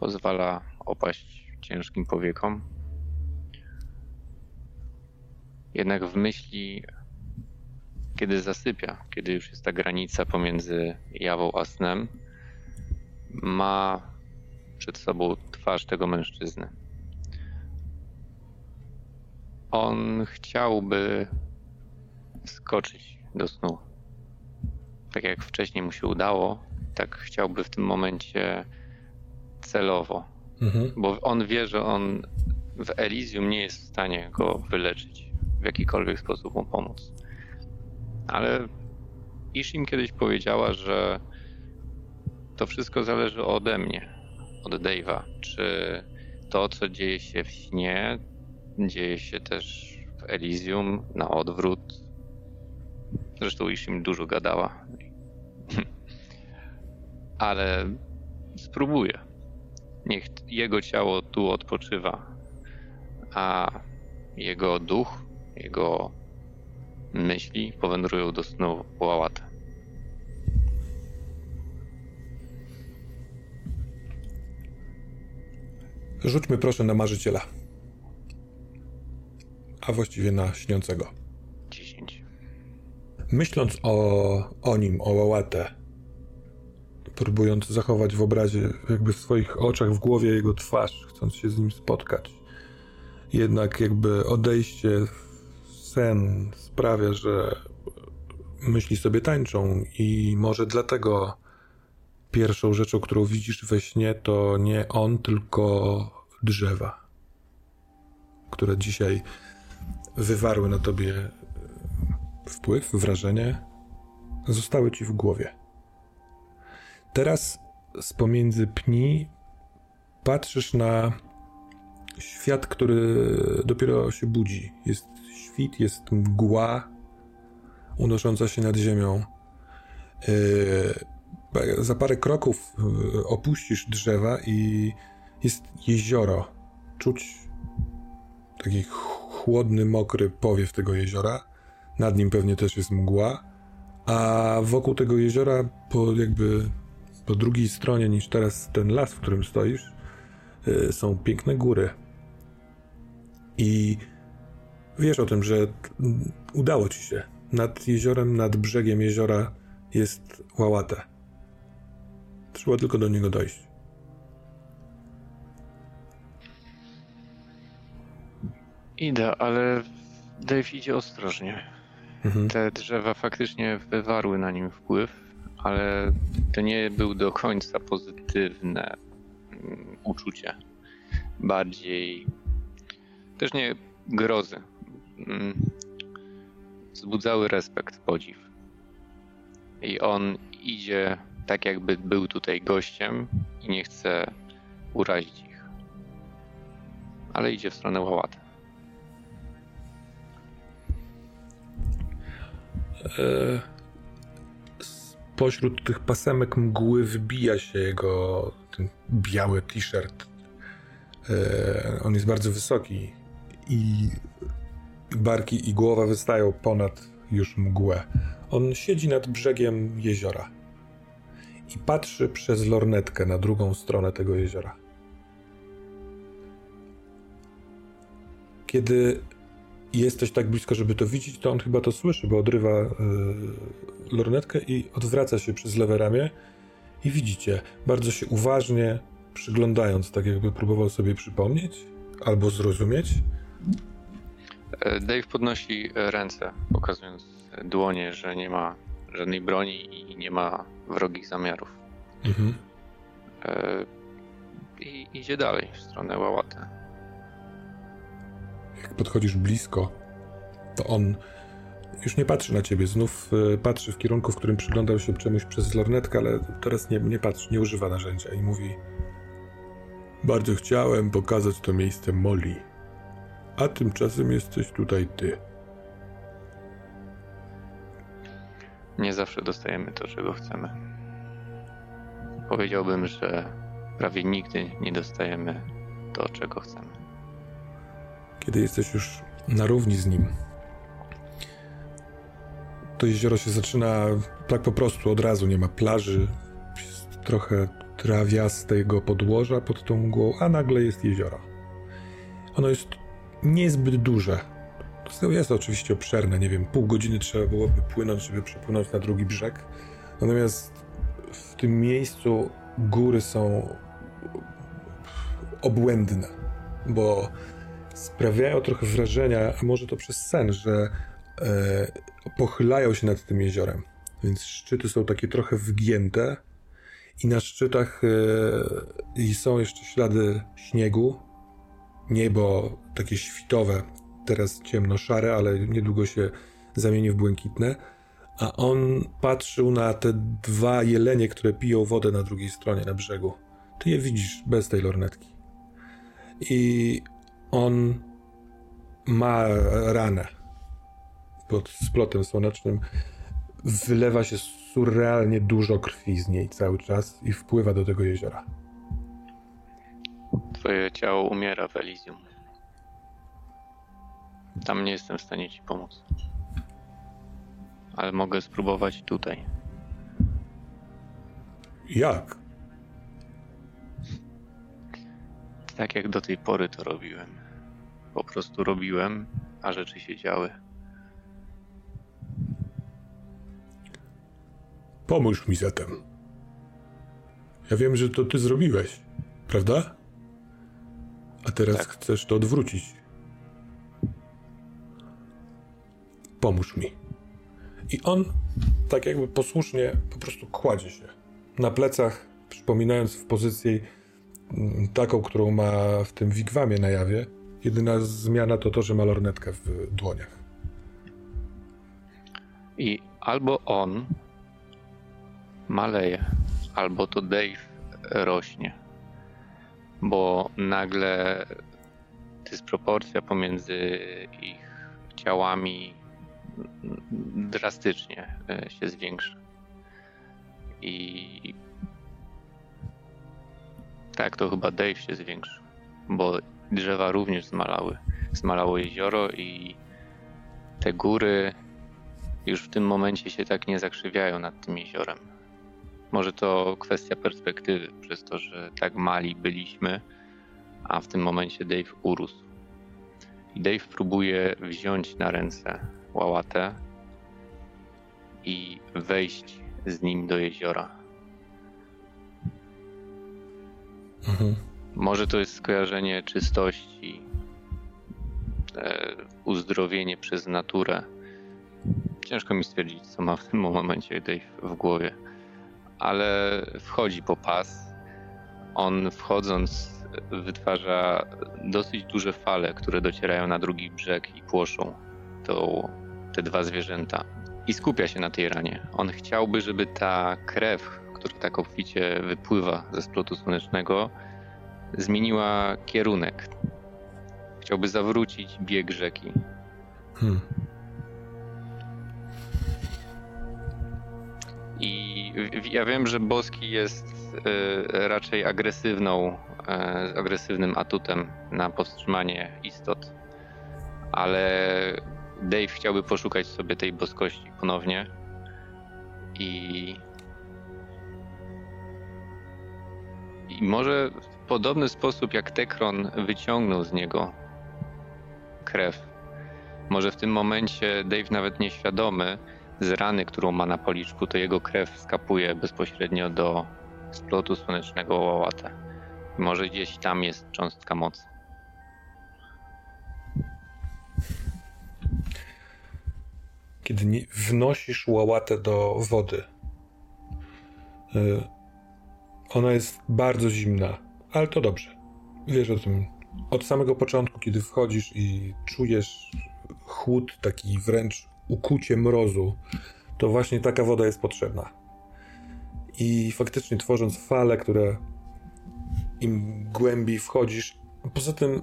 Pozwala opaść ciężkim powiekom. Jednak w myśli, kiedy zasypia, kiedy już jest ta granica pomiędzy jawą a snem, ma przed sobą twarz tego mężczyzny. On chciałby skoczyć do snu. Tak jak wcześniej mu się udało, tak chciałby w tym momencie celowo. Mhm. Bo on wie, że on w Elysium nie jest w stanie go wyleczyć, w jakikolwiek sposób mu pomóc. Ale Ishim kiedyś powiedziała, że to wszystko zależy ode mnie, od Dave'a. Czy to, co dzieje się w śnie, dzieje się też w Elysium na odwrót. Zresztą Ishim dużo gadała. Ale spróbuję. Niech jego ciało tu odpoczywa, a jego duch, jego myśli powędrują do snu Łałata. Rzućmy proszę na marzyciela. A właściwie na śniącego. 10. Myśląc o, o nim, o Łałatę, próbując zachować w obrazie, jakby w swoich oczach, w głowie jego twarz, chcąc się z nim spotkać. Jednak jakby odejście w sen sprawia, że myśli sobie tańczą i może dlatego pierwszą rzeczą, którą widzisz we śnie, to nie on, tylko drzewa, które dzisiaj wywarły na tobie wpływ, wrażenie, zostały ci w głowie. Teraz z pomiędzy pni patrzysz na świat, który dopiero się budzi. Jest świt, jest mgła unosząca się nad ziemią. Yy, za parę kroków yy, opuścisz drzewa i jest jezioro. Czuć taki chłodny, mokry powiew tego jeziora. Nad nim pewnie też jest mgła. A wokół tego jeziora, po jakby po drugiej stronie niż teraz ten las, w którym stoisz, y, są piękne góry. I wiesz o tym, że udało ci się. Nad jeziorem, nad brzegiem jeziora jest łałatę. Trzeba tylko do niego dojść. Idę, ale Dave idzie ostrożnie. Mhm. Te drzewa faktycznie wywarły na nim wpływ ale to nie był do końca pozytywne mm, uczucie. Bardziej też nie grozy. Mm, wzbudzały respekt, podziw. I on idzie tak, jakby był tutaj gościem i nie chce urazić ich. Ale idzie w stronę Łałata. E pośród tych pasemek mgły wybija się jego biały t-shirt. E, on jest bardzo wysoki i barki i głowa wystają ponad już mgłę. On siedzi nad brzegiem jeziora i patrzy przez lornetkę na drugą stronę tego jeziora. Kiedy jesteś tak blisko, żeby to widzieć, to on chyba to słyszy, bo odrywa y, lornetkę i odwraca się przez lewe ramię i widzicie, bardzo się uważnie przyglądając, tak jakby próbował sobie przypomnieć albo zrozumieć. E, Dave podnosi ręce, pokazując dłonie, że nie ma żadnej broni i nie ma wrogich zamiarów. Mhm. E, I idzie dalej w stronę Łałatę. Jak podchodzisz blisko, to on już nie patrzy na ciebie, znów e, patrzy w kierunku, w którym przyglądał się czemuś przez lornetkę, ale teraz nie, nie patrzy, nie używa narzędzia i mówi Bardzo chciałem pokazać to miejsce Molly, a tymczasem jesteś tutaj ty. Nie zawsze dostajemy to, czego chcemy. Powiedziałbym, że prawie nigdy nie dostajemy to, czego chcemy. Kiedy jesteś już na równi z nim, to jezioro się zaczyna tak po prostu od razu, nie ma plaży, jest trochę trawiastego podłoża pod tą mgłą, a nagle jest jezioro. Ono jest niezbyt duże. To jest oczywiście obszerne, nie wiem, pół godziny trzeba byłoby płynąć, żeby przepłynąć na drugi brzeg. Natomiast w tym miejscu góry są obłędne, bo sprawiają trochę wrażenia, a może to przez sen, że e, pochylają się nad tym jeziorem. Więc szczyty są takie trochę wgięte i na szczytach e, są jeszcze ślady śniegu. Niebo takie świtowe, teraz ciemno-szare, ale niedługo się zamieni w błękitne. A on patrzył na te dwa jelenie, które piją wodę na drugiej stronie, na brzegu. Ty je widzisz bez tej lornetki. I on ma ranę pod splotem słonecznym. Wylewa się surrealnie dużo krwi z niej cały czas i wpływa do tego jeziora. Twoje ciało umiera w Elysium. Tam nie jestem w stanie ci pomóc. Ale mogę spróbować tutaj. Jak? Tak jak do tej pory to robiłem. Po prostu robiłem, a rzeczy się działy. Pomóż mi zatem. Ja wiem, że to ty zrobiłeś, prawda? A teraz tak. chcesz to odwrócić. Pomóż mi. I on, tak jakby posłusznie, po prostu kładzie się na plecach, przypominając w pozycji mm, taką, którą ma w tym wigwamie na jawie. Jedyna zmiana to to, że ma lornetkę w dłoniach. I albo on maleje, albo to Dave rośnie, bo nagle dysproporcja pomiędzy ich ciałami drastycznie e, się zwiększa. I tak, to chyba Dave się zwiększył, bo drzewa również zmalały. Zmalało jezioro i te góry już w tym momencie się tak nie zakrzywiają nad tym jeziorem. Może to kwestia perspektywy, przez to, że tak mali byliśmy, a w tym momencie Dave urósł. I Dave próbuje wziąć na ręce łałatę i wejść z nim do jeziora. Mhm. Może to jest skojarzenie czystości, e, uzdrowienie przez naturę. Ciężko mi stwierdzić, co ma w tym momencie Dave w głowie ale wchodzi po pas. On wchodząc wytwarza dosyć duże fale, które docierają na drugi brzeg i płoszą to, te dwa zwierzęta. I skupia się na tej ranie. On chciałby, żeby ta krew, która tak obficie wypływa ze splotu słonecznego, zmieniła kierunek. Chciałby zawrócić bieg rzeki. Hmm. I ja wiem, że Boski jest y, raczej agresywną, y, agresywnym atutem na powstrzymanie istot, ale Dave chciałby poszukać sobie tej boskości ponownie i i może w podobny sposób jak Tekron wyciągnął z niego krew. Może w tym momencie Dave nawet nieświadomy z rany, którą ma na policzku, to jego krew skapuje bezpośrednio do splotu słonecznego Łałatę. Może gdzieś tam jest cząstka mocy. kiedy wnosisz łałatę do wody. Y, ona jest bardzo zimna, ale to dobrze. Wiesz o tym od samego początku, kiedy wchodzisz i czujesz chłód, taki wręcz ukucie mrozu, to właśnie taka woda jest potrzebna. I faktycznie tworząc fale, które im głębiej wchodzisz, poza tym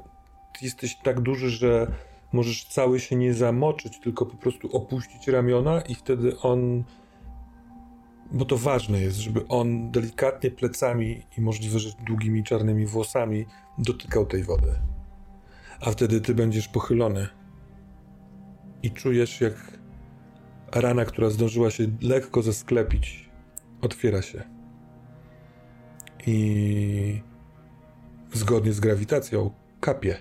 jesteś tak duży, że możesz cały się nie zamoczyć, tylko po prostu opuścić ramiona i wtedy on bo to ważne jest, żeby on delikatnie plecami i możliwe, że długimi czarnymi włosami dotykał tej wody. A wtedy ty będziesz pochylony i czujesz, jak rana, która zdążyła się lekko zesklepić, otwiera się. I zgodnie z grawitacją kapie.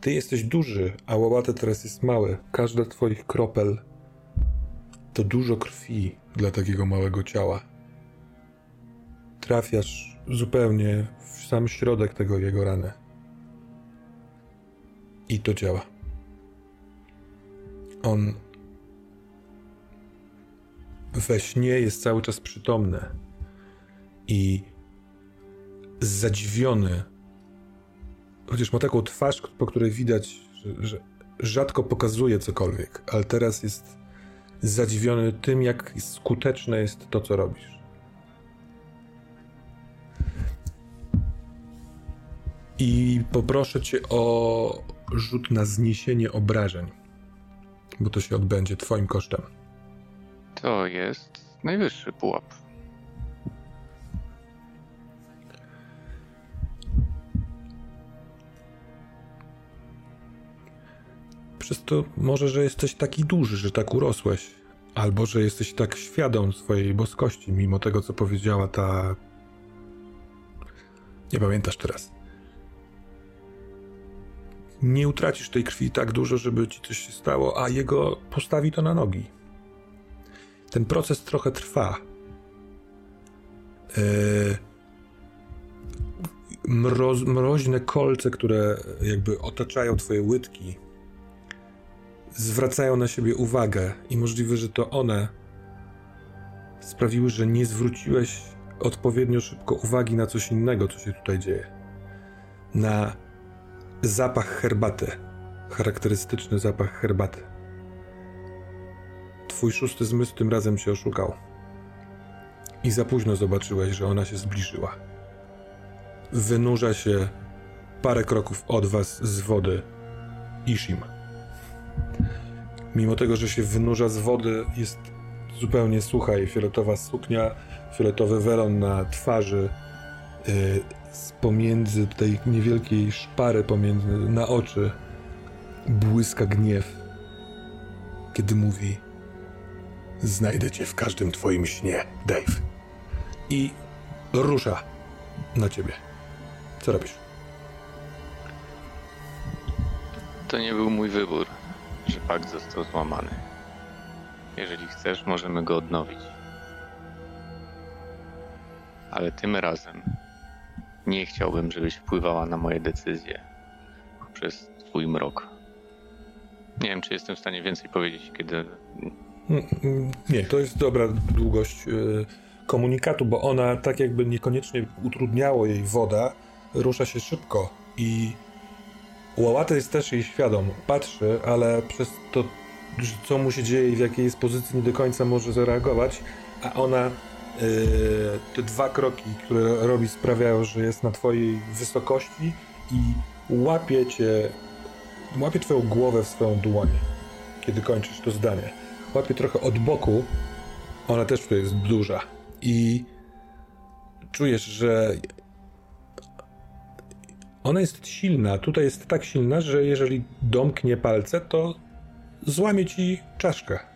Ty jesteś duży, a łopatę teraz jest mały. Każda twoich kropel to dużo krwi dla takiego małego ciała. Trafiasz zupełnie w sam środek tego jego rany. I to działa. On we śnie jest cały czas przytomny i zadziwiony, chociaż ma taką twarz, po której widać, że, że rzadko pokazuje cokolwiek, ale teraz jest zadziwiony tym, jak skuteczne jest to, co robisz. I poproszę cię o rzut na zniesienie obrażeń, bo to się odbędzie twoim kosztem. To jest najwyższy pułap. Przez to może, że jesteś taki duży, że tak urosłeś. Albo, że jesteś tak świadom swojej boskości, mimo tego, co powiedziała ta... Nie pamiętasz teraz. Nie utracisz tej krwi tak dużo, żeby ci coś się stało, a jego postawi to na nogi. Ten proces trochę trwa. Yy... Mroz, mroźne kolce, które jakby otaczają twoje łydki, zwracają na siebie uwagę i możliwe, że to one sprawiły, że nie zwróciłeś odpowiednio szybko uwagi na coś innego, co się tutaj dzieje. Na zapach herbaty. Charakterystyczny zapach herbaty. Twój szósty zmysł tym razem się oszukał. I za późno zobaczyłeś, że ona się zbliżyła. Wynurza się parę kroków od was z wody Ishim. Mimo tego, że się wynurza z wody, jest zupełnie sucha i fioletowa suknia, fioletowy welon na twarzy, yy, z pomiędzy tej niewielkiej szpary pomiędzy na oczy błyska gniew, kiedy mówi Znajdę cię w każdym twoim śnie, Dave. I rusza na ciebie. Co robisz? To nie był mój wybór że pakt został złamany. Jeżeli chcesz, możemy go odnowić. Ale tym razem nie chciałbym, żebyś wpływała na moje decyzje przez twój mrok. Nie wiem, czy jestem w stanie więcej powiedzieć, kiedy. Mm, mm, nie, to jest dobra długość y, komunikatu, bo ona tak jakby niekoniecznie utrudniało jej woda, rusza się szybko i Łałata jest też jej świadom, patrzy, ale przez to, co mu się dzieje i w jakiej jest pozycji, nie do końca może zareagować, a ona te dwa kroki, które robi, sprawiają, że jest na twojej wysokości i łapie cię, łapie twoją głowę w swoją dłoń, kiedy kończysz to zdanie. Łapie trochę od boku, ona też tu jest duża i czujesz, że ona jest silna. Tutaj jest tak silna, że jeżeli domknie palce, to złamie ci czaszkę.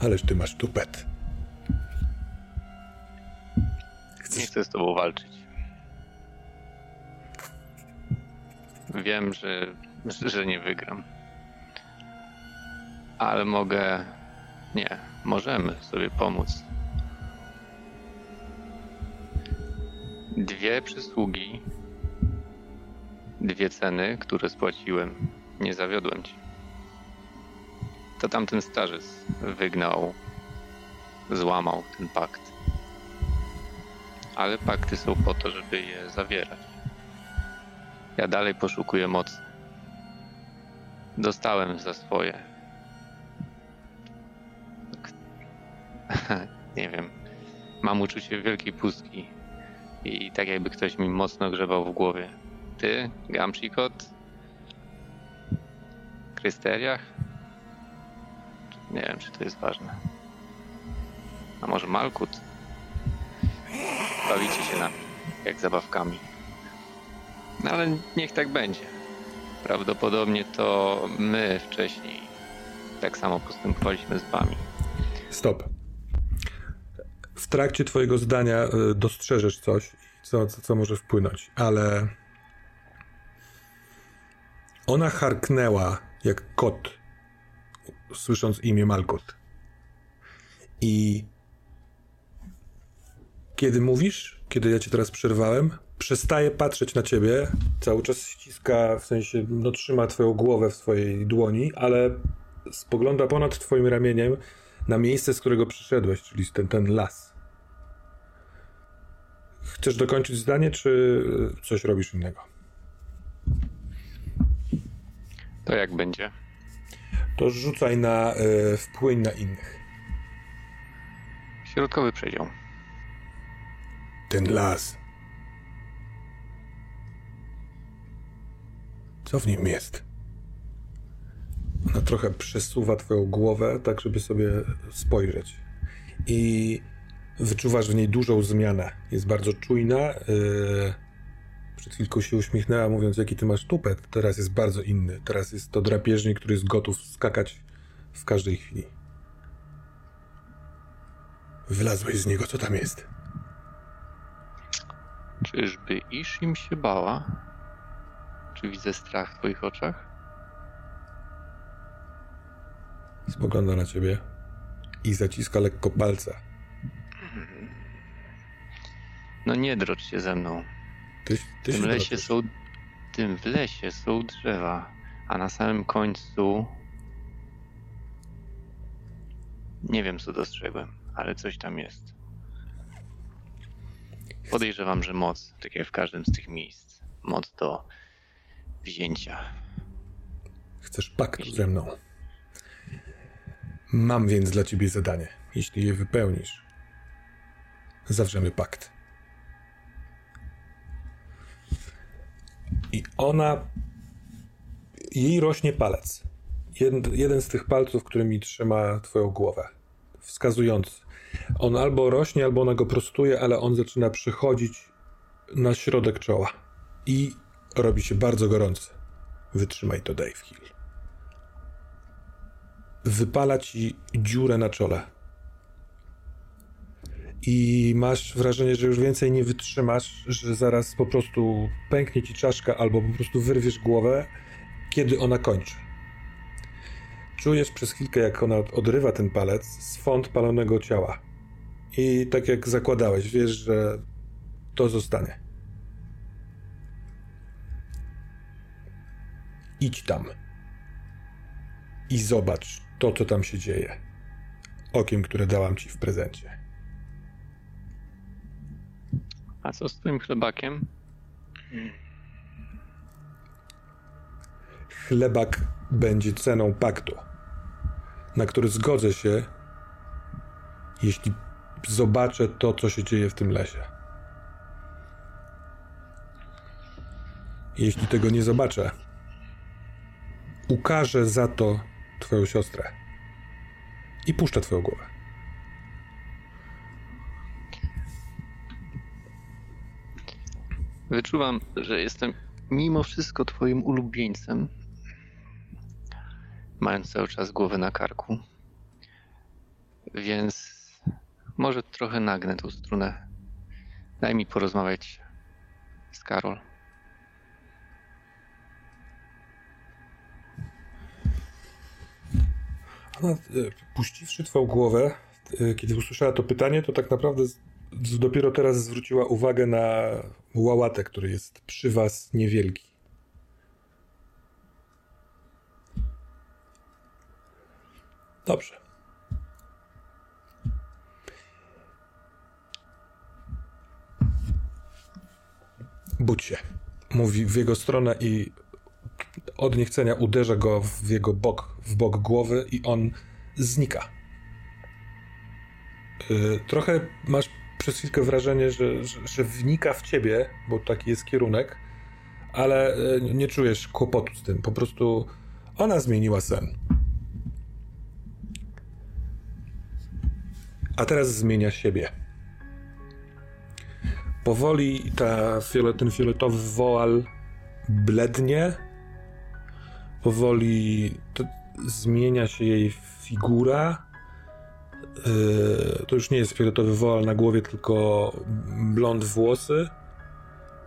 Ależ ty masz tupet. Chcesz... Nie chcę z tobą walczyć. Wiem, że, że nie wygram. Ale mogę. Nie, możemy sobie pomóc. dwie przysługi, dwie ceny, które spłaciłem nie zawiodłem cię. To tamten starzec wygnał, złamał ten pakt. Ale pakty są po to, żeby je zawierać. Ja dalej poszukuję mocy. Dostałem za swoje. Nie wiem. Mam uczucie wielkiej pustki. I tak jakby ktoś mi mocno grzebał w głowie. Ty, Gamchikot? Krysteriach? Nie wiem, czy to jest ważne. A może Malkut? Bawicie się nami, jak zabawkami. No ale niech tak będzie. Prawdopodobnie to my wcześniej tak samo postępowaliśmy z wami. Stop. W trakcie twojego zdania y, dostrzeżesz coś, co, co, co może wpłynąć, ale ona harknęła jak kot, słysząc imię Malkut. I kiedy mówisz, kiedy ja cię teraz przerwałem, przestaje patrzeć na ciebie, cały czas ściska, w sensie, no trzyma twoją głowę w swojej dłoni, ale spogląda ponad twoim ramieniem na miejsce, z którego przyszedłeś, czyli ten, ten las. Chcesz dokończyć zdanie, czy coś robisz innego? To jak będzie? To rzucaj na y, wpłyń na innych. Środkowy przedział. Ten las. Co w nim jest? Ona trochę przesuwa twoją głowę, tak żeby sobie spojrzeć. I wyczuwasz w niej dużą zmianę. Jest bardzo czujna. Yy, przed chwilką się uśmiechnęła, mówiąc, jaki ty masz tupet. Teraz jest bardzo inny. Teraz jest to drapieżnik, który jest gotów skakać w każdej chwili. Wylazłeś z niego, co tam jest? Czyżby Ishim się bała? Czy widzę strach w twoich oczach? Spogląda na ciebie i zaciska lekko palca. No nie drocz się ze mną. Ty, ty W tym lesie są... tym w lesie są drzewa, a na samym końcu... Nie wiem, co dostrzegłem, ale coś tam jest. Podejrzewam, że moc, tak jak w każdym z tych miejsc. Moc do wzięcia. Chcesz paktu ze mną. Mam więc dla ciebie zadanie. Jeśli je wypełnisz, zawrzemy pakt. I ona. Jej rośnie palec. Jeden, jeden z tych palców, którymi trzyma twoją głowę. Wskazujący. On albo rośnie, albo ona go prostuje, ale on zaczyna przychodzić na środek czoła. I robi się bardzo gorący. Wytrzymaj to, Dave Hill. Wypala ci dziurę na czole. I masz wrażenie, że już więcej nie wytrzymasz, że zaraz po prostu pęknie ci czaszka albo po prostu wyrwiesz głowę, kiedy ona kończy. Czujesz przez chwilkę, jak ona odrywa ten palec z font palonego ciała. I tak jak zakładałeś, wiesz, że to zostanie. Idź tam i zobacz to, co tam się dzieje. Okiem, które dałam ci w prezencie. A co z twoim chlebakiem? Chlebak będzie ceną paktu, na który zgodzę się, jeśli zobaczę to, co się dzieje w tym lesie. Jeśli tego nie zobaczę, ukażę za to twoją siostrę i puszczę twoją głowę. Wyczuwam, że jestem mimo wszystko twoim ulubieńcem. Mając cały czas głowę na karku. Więc może trochę nagnę tą strunę. Daj mi porozmawiać z Karol. Ona, e, puściwszy twoją głowę, e, kiedy usłyszała to pytanie, to tak naprawdę dopiero teraz zwróciła uwagę na łałatę, który jest przy was niewielki. Dobrze. Budź się. Mówi w jego stronę i od niechcenia uderza go w jego bok, w bok głowy i on znika. Yy, trochę masz przez chwilkę wrażenie, że, że, że, wnika w ciebie, bo taki jest kierunek, ale yy, nie czujesz kłopotu z tym. Po prostu ona zmieniła sen. A teraz zmienia siebie. Powoli ta, ten fioletowy woal blednie. Powoli zmienia się jej figura. Yy, to już nie jest fioletowy woal na głowie, tylko blond włosy.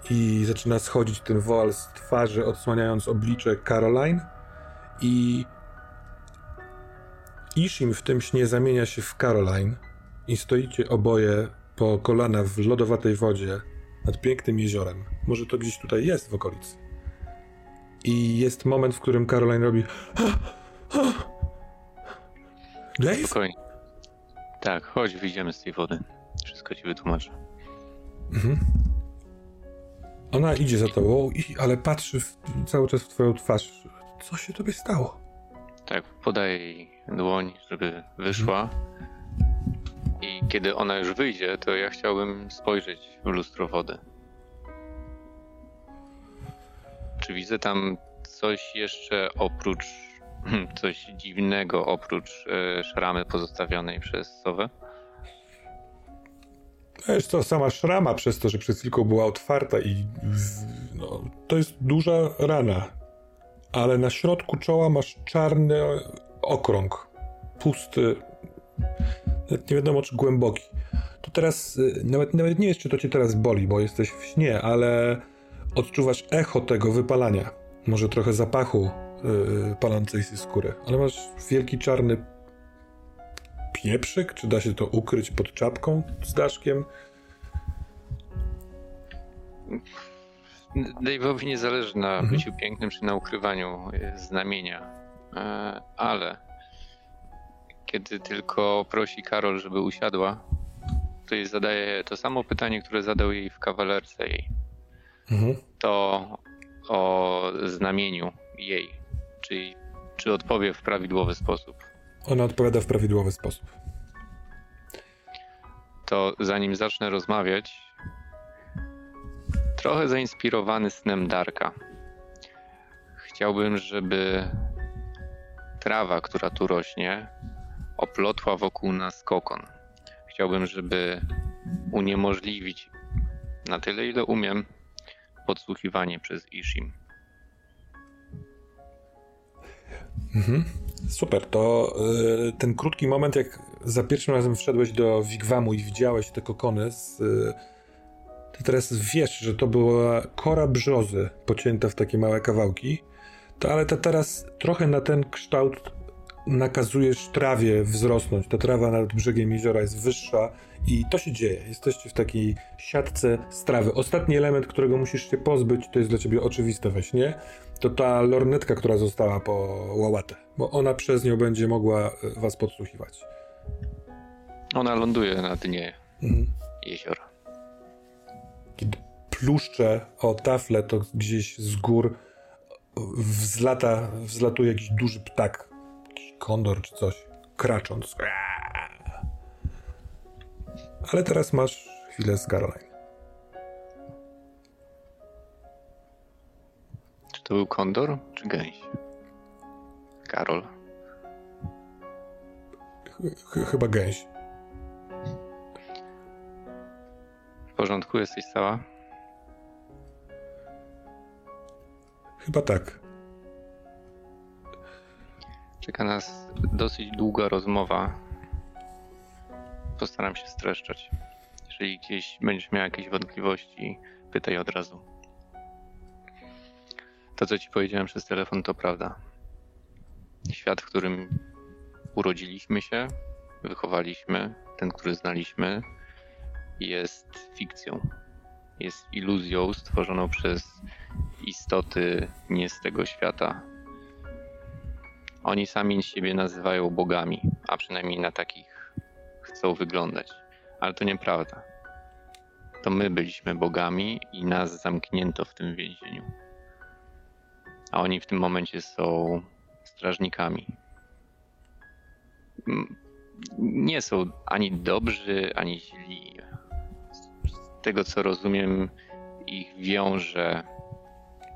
I zaczyna schodzić ten woal z twarzy, odsłaniając oblicze Caroline. I Ishim w tym śnie zamienia się w Caroline i stoicie oboje po kolana w lodowatej wodzie nad pięknym jeziorem. Może to gdzieś tutaj jest w okolicy. I jest moment, w którym Caroline robi. Dave? Spokojnie. Tak, chodź, wyjdziemy z tej wody. Wszystko ci wytłumaczę. Mhm. Ona idzie za tobą, ale patrzy w, cały czas w twoją twarz. Co się tobie stało? Tak, podaję jej dłoń, żeby wyszła. Mhm. I kiedy ona już wyjdzie, to ja chciałbym spojrzeć w lustro wody. Czy widzę tam coś jeszcze oprócz, coś dziwnego oprócz e, szramy pozostawionej przez Sowę? Wiesz co, sama szrama przez to, że przez chwilkę była otwarta i no, to jest duża rana, ale na środku czoła masz czarny okrąg, pusty, nie wiadomo czy głęboki. To teraz, y, nawet, nawet nie jest, czy to cię teraz boli, bo jesteś w śnie, ale odczuwasz echo tego wypalania. Może trochę zapachu yy, palącej się skóry, ale masz wielki czarny pieprzyk, czy da się to ukryć pod czapką z daszkiem? Dave'owi nie zależy na mhm. byciu pięknym, czy na ukrywaniu znamienia, e, ale kiedy tylko prosi Karol, żeby usiadła, to jej zadaje to samo pytanie, które zadał jej w kawalerce jej. Mhm. To o znamieniu jej, czyli czy odpowie w prawidłowy sposób. Ona odpowiada w prawidłowy sposób. To zanim zacznę rozmawiać, trochę zainspirowany snem Darka, chciałbym, żeby trawa, która tu rośnie, oplotła wokół nas kokon. Chciałbym, żeby uniemożliwić na tyle, ile umiem, podsłuchiwanie przez Ishim. Mhm. Super, to y, ten krótki moment, jak za pierwszym razem wszedłeś do Wigwamu i widziałeś te kokony, z, y, ty teraz wiesz, że to była kora brzozy pocięta w takie małe kawałki, to ale to teraz trochę na ten kształt nakazujesz trawie wzrosnąć. Ta trawa nad brzegiem jeziora jest wyższa i to się dzieje. Jesteście w takiej siatce strawy. Ostatni element, którego musisz się pozbyć, to jest dla ciebie oczywiste we śnie, to ta lornetka, która została po łałatę, bo ona przez nią będzie mogła e, was podsłuchiwać. Ona ląduje na dnie mhm. jeziora. Kiedy pluszcze o tafle, to gdzieś z gór wzlata, wzlatuje jakiś duży ptak kondor czy coś, kracząc. Ale teraz masz chwilę z Caroline. To był kondor, czy gęś? Karol. Ch chyba gęś. W porządku, jesteś cała? Chyba tak. Czeka nas dosyć długa rozmowa. Postaram się streszczać. Jeżeli gdzieś będziesz miał jakieś wątpliwości, pytaj od razu. To, co ci powiedziałem przez telefon, to prawda. Świat, w którym urodziliśmy się, wychowaliśmy, ten, który znaliśmy, jest fikcją. Jest iluzją stworzoną przez istoty nie z tego świata, Oni sami siebie nazywają bogami, a przynajmniej na takich chcą wyglądać. Ale to nieprawda. To my byliśmy bogami i nas zamknięto w tym więzieniu. A oni w tym momencie są strażnikami. Nie są ani dobrzy, ani źli. Z tego co rozumiem, ich wiąże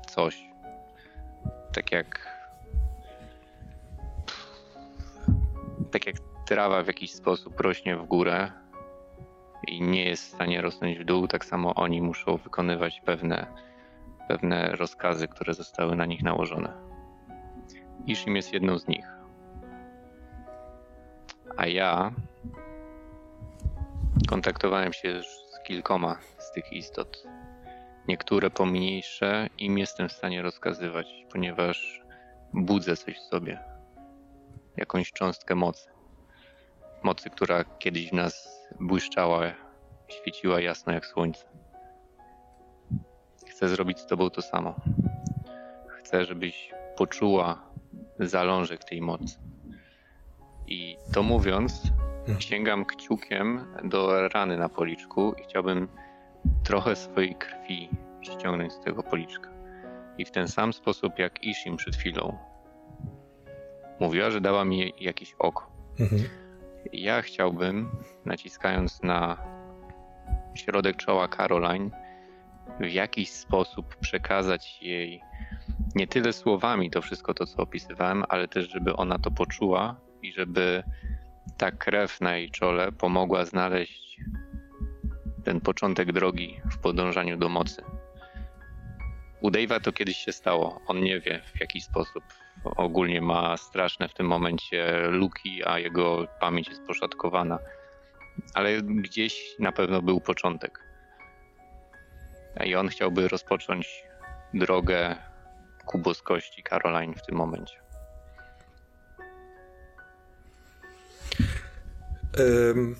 coś. Tak jak. Tak jak trawa w jakiś sposób rośnie w górę i nie jest w stanie rosnąć w dół, tak samo oni muszą wykonywać pewne, pewne rozkazy, które zostały na nich nałożone. Ishim jest jedną z nich. A ja kontaktowałem się z kilkoma z tych istot. Niektóre pomniejsze im jestem w stanie rozkazywać, ponieważ budzę coś w sobie. Jakąś cząstkę mocy. Mocy, która kiedyś w nas błyszczała, świeciła jasno jak słońce. Chcę zrobić z tobą to samo. Chcę, żebyś poczuła zalążek tej mocy. I to mówiąc, hmm. sięgam kciukiem do rany na policzku i chciałbym trochę swojej krwi ściągnąć z tego policzka. I w ten sam sposób jak Ishim przed chwilą mówiła, że dała mi jakieś oko. Mhm. Ja chciałbym, naciskając na środek czoła Caroline, w jakiś sposób przekazać jej nie tyle słowami to wszystko to, co opisywałem, ale też, żeby ona to poczuła i żeby ta krew na jej czole pomogła znaleźć ten początek drogi w podążaniu do mocy. U Dave'a to kiedyś się stało. On nie wie w jaki sposób. Ogólnie ma straszne w tym momencie luki, a jego pamięć jest poszatkowana. Ale gdzieś na pewno był początek. I on chciałby rozpocząć drogę ku boskości Caroline w tym momencie. Um,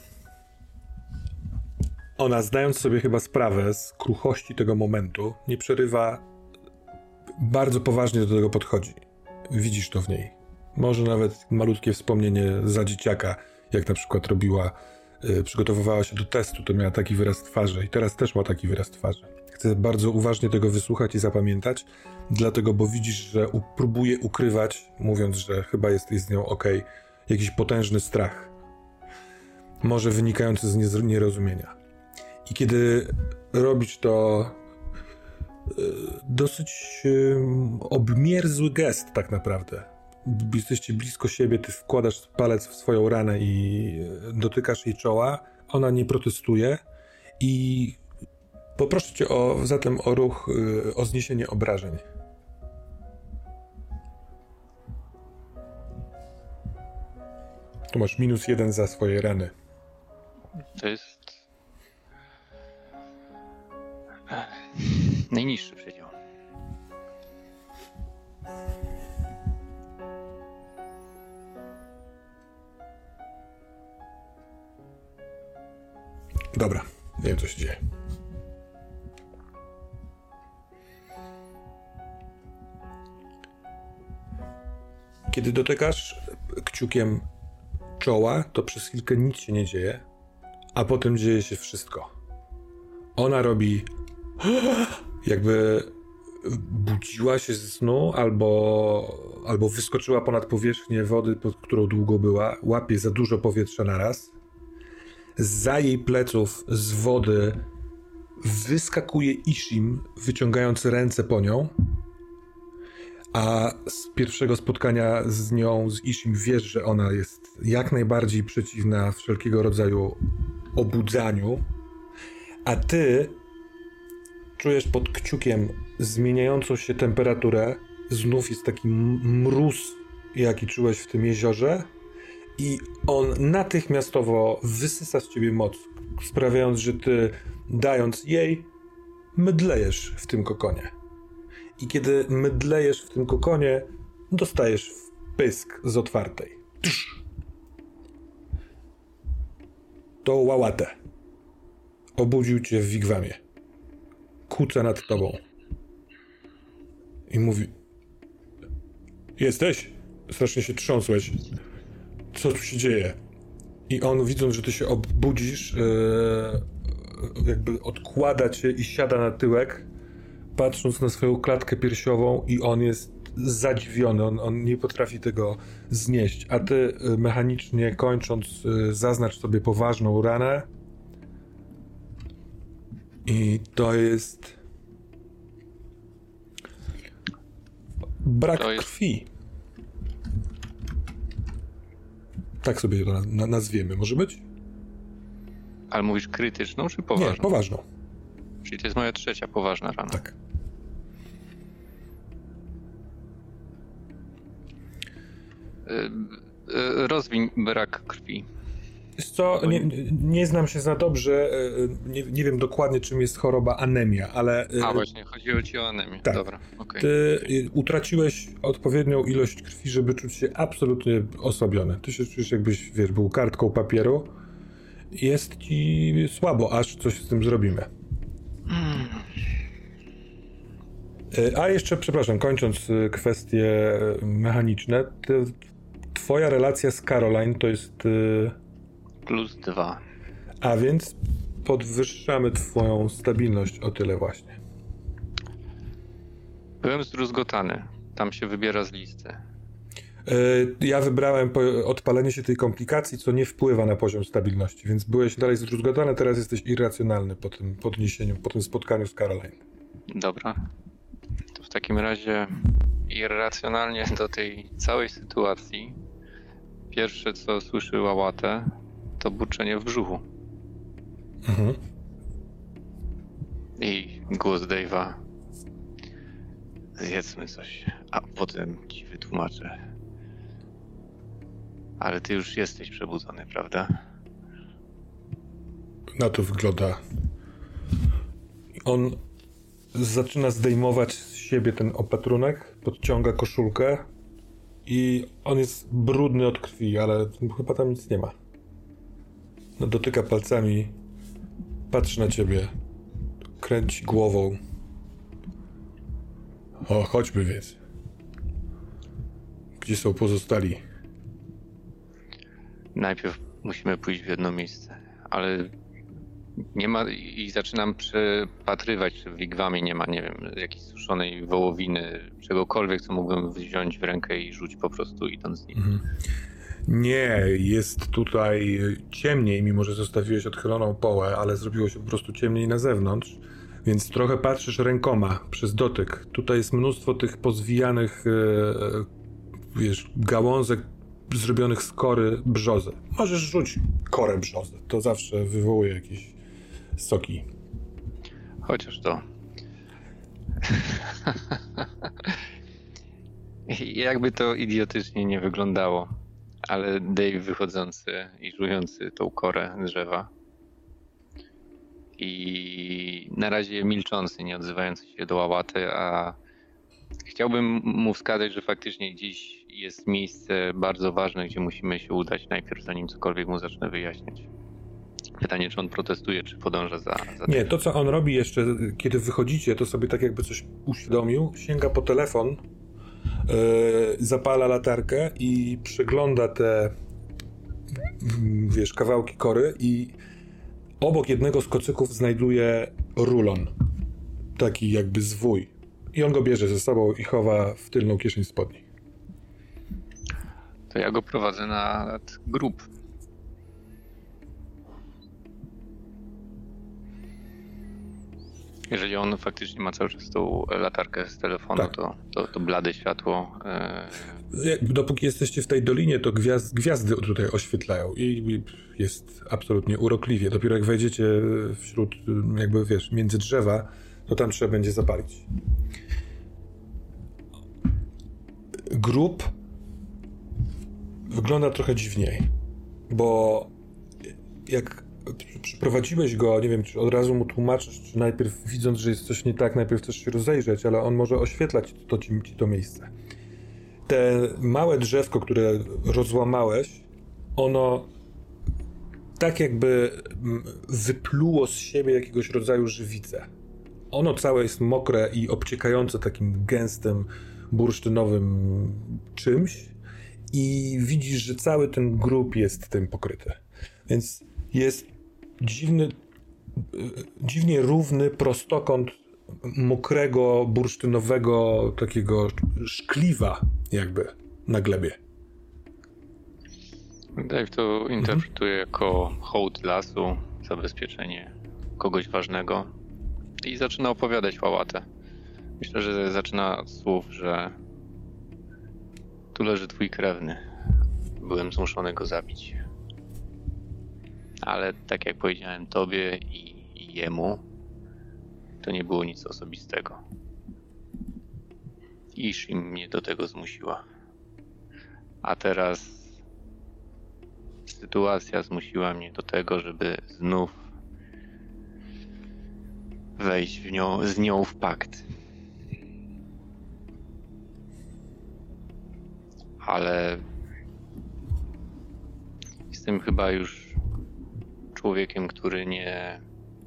ona, zdając sobie chyba sprawę z kruchości tego momentu, nie przerywa, bardzo poważnie do tego podchodzi. Widzisz to w niej. Może nawet malutkie wspomnienie za dzieciaka, jak na przykład robiła, yy, przygotowywała się do testu, to miała taki wyraz twarzy i teraz też ma taki wyraz twarzy. Bardzo uważnie tego wysłuchać i zapamiętać, dlatego, bo widzisz, że próbuje ukrywać, mówiąc, że chyba jesteś z nią ok, jakiś potężny strach. Może wynikający z nierozumienia. I kiedy robisz to e, dosyć obmierzły gest tak naprawdę. Jesteście blisko siebie, ty wkładasz palec w swoją ranę i e, dotykasz jej czoła, ona nie protestuje i poproszę cię o, zatem o ruch, e, o zniesienie obrażeń. Tu masz minus jeden za swoje rany. To jest Najniższy przedział. Dobra, nie wiem co się dzieje. Kiedy dotykasz kciukiem czoła, to przez chwilkę nic się nie dzieje, a potem dzieje się wszystko. Ona robi jakby budziła się ze snu albo, albo wyskoczyła ponad powierzchnię wody, pod którą długo była, łapie za dużo powietrza naraz. Za jej pleców z wody wyskakuje Ishim, wyciągając ręce po nią. A z pierwszego spotkania z nią, z Ishim, wiesz, że ona jest jak najbardziej przeciwna wszelkiego rodzaju obudzaniu. A ty czujesz pod kciukiem zmieniającą się temperaturę. Znów jest taki mróz, jaki czułeś w tym jeziorze. I on natychmiastowo wysysa z ciebie moc, sprawiając, że ty, dając jej, mydlejesz w tym kokonie. I kiedy mydlejesz w tym kokonie, dostajesz pysk z otwartej. To łałatę. Obudził cię w wigwamie kuca nad tobą. I mówi: Jesteś? strasznie się trząsłeś. Co tu się dzieje? I on, widząc, że ty się obudzisz, yy, jakby odkłada cię i siada na tyłek, patrząc na swoją klatkę piersiową i on jest zadziwiony, on, on nie potrafi tego znieść. A ty yy, mechanicznie kończąc, yy, zaznacz sobie poważną ranę i to jest brak to jest... krwi. Tak sobie to na, nazwiemy. Może być? Ale mówisz krytyczną czy poważną? Nie, poważną. Czyli to jest moja trzecia poważna rana. Tak. Rozwiń brak krwi. Wiesz co, nie, nie, znam się za dobrze, e, nie, nie, wiem dokładnie czym jest choroba anemia, ale... A właśnie, chodziło ci o anemię. Tak. Dobra, okay. Ty utraciłeś odpowiednią ilość krwi, żeby czuć się absolutnie osłabiony. Ty się czujesz jakbyś, wiesz, był kartką papieru. Jest ci słabo, aż coś z tym zrobimy. Hmm. A jeszcze, przepraszam, kończąc kwestie mechaniczne, twoja relacja z Caroline to jest plus dwa. A więc podwyższamy twoją stabilność o tyle właśnie. Byłem zdruzgotany. Tam się wybiera z listy. E, ja wybrałem odpalenie się tej komplikacji, co nie wpływa na poziom stabilności, więc byłeś dalej zdruzgotany, teraz jesteś irracjonalny po tym podniesieniu, po tym spotkaniu z Caroline. Dobra. To w takim razie irracjonalnie do tej całej sytuacji pierwsze co słyszy Łałatę to burczenie w brzuchu. Mhm. I głos Dave'a. Zjedzmy coś, a potem ci wytłumaczę. Ale ty już jesteś przebudzony, prawda? Na to wygląda. On zaczyna zdejmować z siebie ten opatrunek, podciąga koszulkę i on jest brudny od krwi, ale chyba tam nic nie ma. No, dotyka palcami, patrzy na ciebie, kręci głową. O, chodźmy więc. Gdzie są pozostali? Najpierw musimy pójść w jedno miejsce, ale nie ma i zaczynam przepatrywać, czy w wigwamie nie ma, nie wiem, jakiejś suszonej wołowiny, czegokolwiek, co mógłbym wziąć w rękę i rzucić po prostu idąc z nim. Mhm. Nie, jest tutaj ciemniej, mimo że zostawiłeś odchyloną połę, ale zrobiło się po prostu ciemniej na zewnątrz, więc trochę patrzysz rękoma przez dotyk. Tutaj jest mnóstwo tych pozwijanych, e, wiesz, gałązek zrobionych z kory brzozy. Możesz rzucić korę brzozy, to zawsze wywołuje jakieś soki. Chociaż to. Jakby to idiotycznie nie wyglądało ale Dave wychodzący i żujący tą korę drzewa. I na razie milczący, nie odzywający się do łałaty, a chciałbym mu wskazać, że faktycznie gdzieś jest miejsce bardzo ważne, gdzie musimy się udać najpierw, zanim cokolwiek mu zacznę wyjaśniać. Pytanie, czy on protestuje, czy podąża za, za. Nie, to co on robi jeszcze, kiedy wychodzicie, to sobie tak jakby coś uświadomił, sięga po telefon, E, zapala latarkę i przegląda te wiesz, kawałki kory i obok jednego z kocyków znajduje rulon. Taki jakby zwój. I on go bierze ze sobą i chowa w tylną kieszeń spodni. To ja go prowadzę na grób. Jeżeli on faktycznie ma cały czas tą latarkę z telefonu, tak. to, to, to blade światło. E... Dopóki jesteście w tej dolinie, to gwiazd, gwiazdy tutaj oświetlają i jest absolutnie urokliwie. Dopiero jak wejdziecie wśród, jakby wiesz, między drzewa, to tam trzeba będzie zapalić. Grób wygląda trochę dziwniej, bo jak przyprowadziłeś go, nie wiem, czy od razu mu tłumaczysz, czy najpierw widząc, że jest coś nie tak, najpierw chcesz się rozejrzeć, ale on może oświetlać to ci, ci to miejsce. Te małe drzewko, które rozłamałeś, ono tak jakby wypluło z siebie jakiegoś rodzaju żywicę. Ono całe jest mokre i obciekające takim gęstym, bursztynowym czymś i widzisz, że cały ten grób jest tym pokryty. Więc jest dziwny, dziwnie równy prostokąt mokrego, bursztynowego takiego szkliwa jakby na glebie. Dave to interpretuje mhm. jako hołd lasu, zabezpieczenie kogoś ważnego i zaczyna opowiadać fałatę. Myślę, że zaczyna od słów, że tu leży twój krewny. Byłem zmuszony go zabić. Ale tak jak powiedziałem tobie i, jemu, to nie było nic osobistego. Ishi mnie do tego zmusiła. A teraz sytuacja zmusiła mnie do tego, żeby znów wejść w nią, z nią w pakt. Ale jestem chyba już człowiekiem, który nie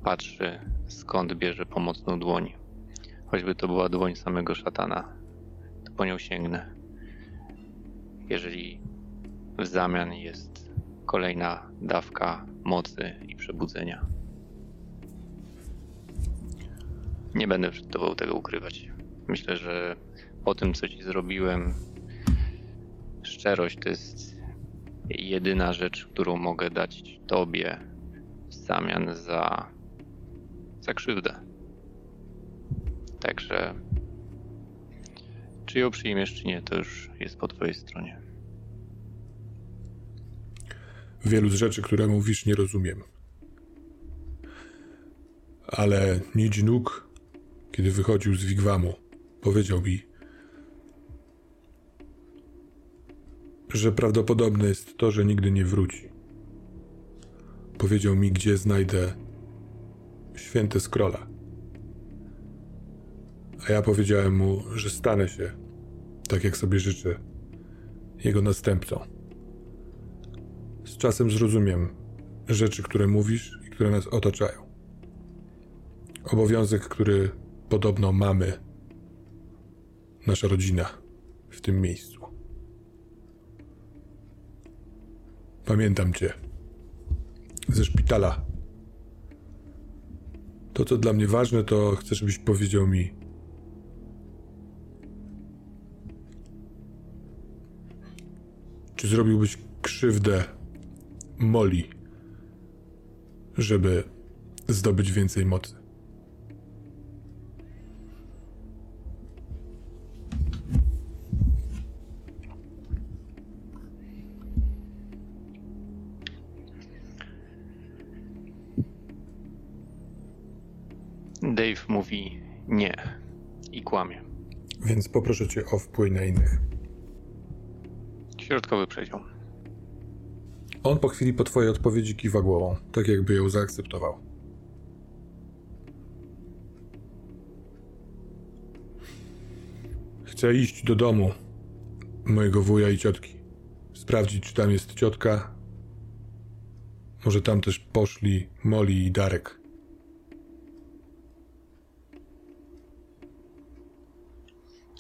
patrzy skąd bierze pomocną dłoń. Choćby to była dłoń samego szatana, to po nią sięgnę. Jeżeli w zamian jest kolejna dawka mocy i przebudzenia. Nie będę przed tobą tego ukrywać. Myślę, że po tym, co ci zrobiłem, szczerość to jest jedyna rzecz, którą mogę dać tobie zamian za, za krzywdę. Także czy ją przyjmiesz, czy nie, to już jest po twojej stronie. Wielu z rzeczy, które mówisz, nie rozumiem. Ale Nóg kiedy wychodził z wigwamu, powiedział mi, że prawdopodobne jest to, że nigdy nie wróci. Powiedział mi, gdzie znajdę święte skrola. A ja powiedziałem mu, że stanę się, tak jak sobie życzę, jego następcą. Z czasem zrozumiem rzeczy, które mówisz i które nas otaczają. Obowiązek, który podobno mamy nasza rodzina w tym miejscu. Pamiętam cię ze szpitala. To, co dla mnie ważne, to chcę, żebyś powiedział mi, czy zrobiłbyś krzywdę Moli, żeby zdobyć więcej mocy. Mówi nie i kłamie. Więc poproszę cię o wpływ na innych. Środkowy przedział. On po chwili po twojej odpowiedzi kiwa głową, tak jakby ją zaakceptował. Chcę iść do domu mojego wuja i ciotki. Sprawdzić, czy tam jest ciotka. Może tam też poszli Moli i Darek.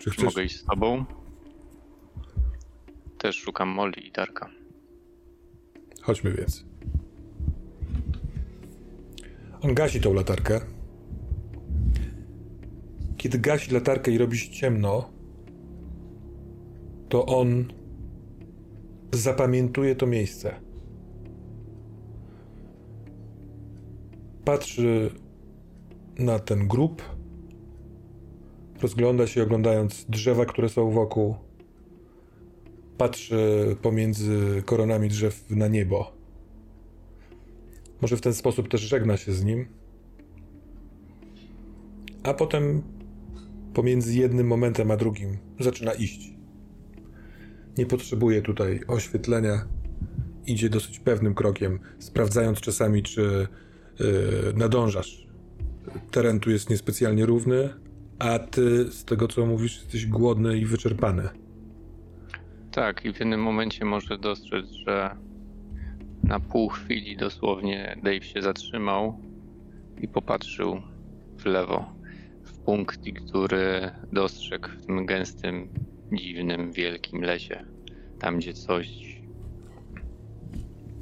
Czy chcesz... Mogę iść z tobą? Też szukam Molly i Darka. Chodźmy więc. On gasi tą latarkę. Kiedy gasi latarkę i robi się ciemno, to on zapamiętuje to miejsce. Patrzy na ten grób Rozgląda się, oglądając drzewa, które są wokół. Patrzy pomiędzy koronami drzew na niebo. Może w ten sposób też żegna się z nim. A potem pomiędzy jednym momentem a drugim zaczyna iść. Nie potrzebuje tutaj oświetlenia. Idzie dosyć pewnym krokiem, sprawdzając czasami, czy yy, nadążasz. Teren tu jest niespecjalnie równy, a ty z tego co mówisz, jesteś głodny i wyczerpany. Tak, i w jednym momencie może dostrzec, że na pół chwili dosłownie Dave się zatrzymał i popatrzył w lewo, w punkt, który dostrzegł w tym gęstym, dziwnym, wielkim lesie tam gdzie coś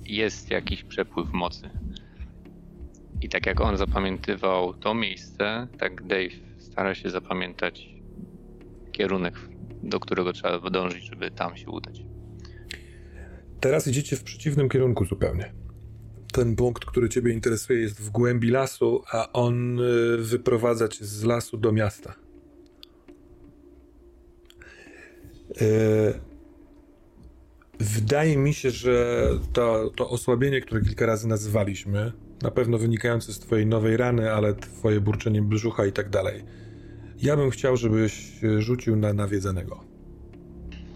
jest jakiś przepływ mocy. I tak jak on zapamiętywał to miejsce, tak Dave stara się zapamiętać kierunek, do którego trzeba dążyć, żeby tam się udać. Teraz idziecie w przeciwnym kierunku zupełnie. Ten punkt, który ciebie interesuje, jest w głębi lasu, a on y, wyprowadza cię z lasu do miasta. Y, wydaje mi się, że to, to osłabienie, które kilka razy nazywaliśmy, na pewno wynikające z twojej nowej rany, ale twoje burczenie brzucha i tak dalej. Ja bym chciał, żebyś rzucił na nawiedzanego.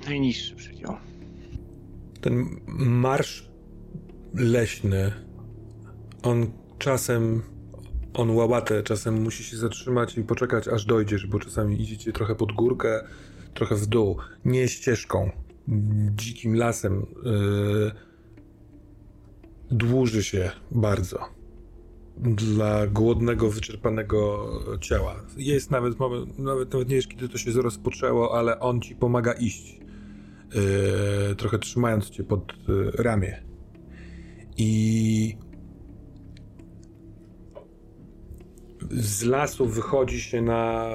Najniższy przedział. Ten marsz leśny, on czasem, on łałatę, czasem musi się zatrzymać i poczekać, aż dojdziesz, bo czasami idziecie trochę pod górkę, trochę w dół. Nie ścieżką, dzikim lasem. Yy, dłuży się bardzo dla głodnego, wyczerpanego ciała. Jest nawet moment, nawet, nawet nie wiesz, kiedy to się rozpoczęło, ale on ci pomaga iść. Yy, trochę trzymając cię pod yy, ramię. I z lasu wychodzi się na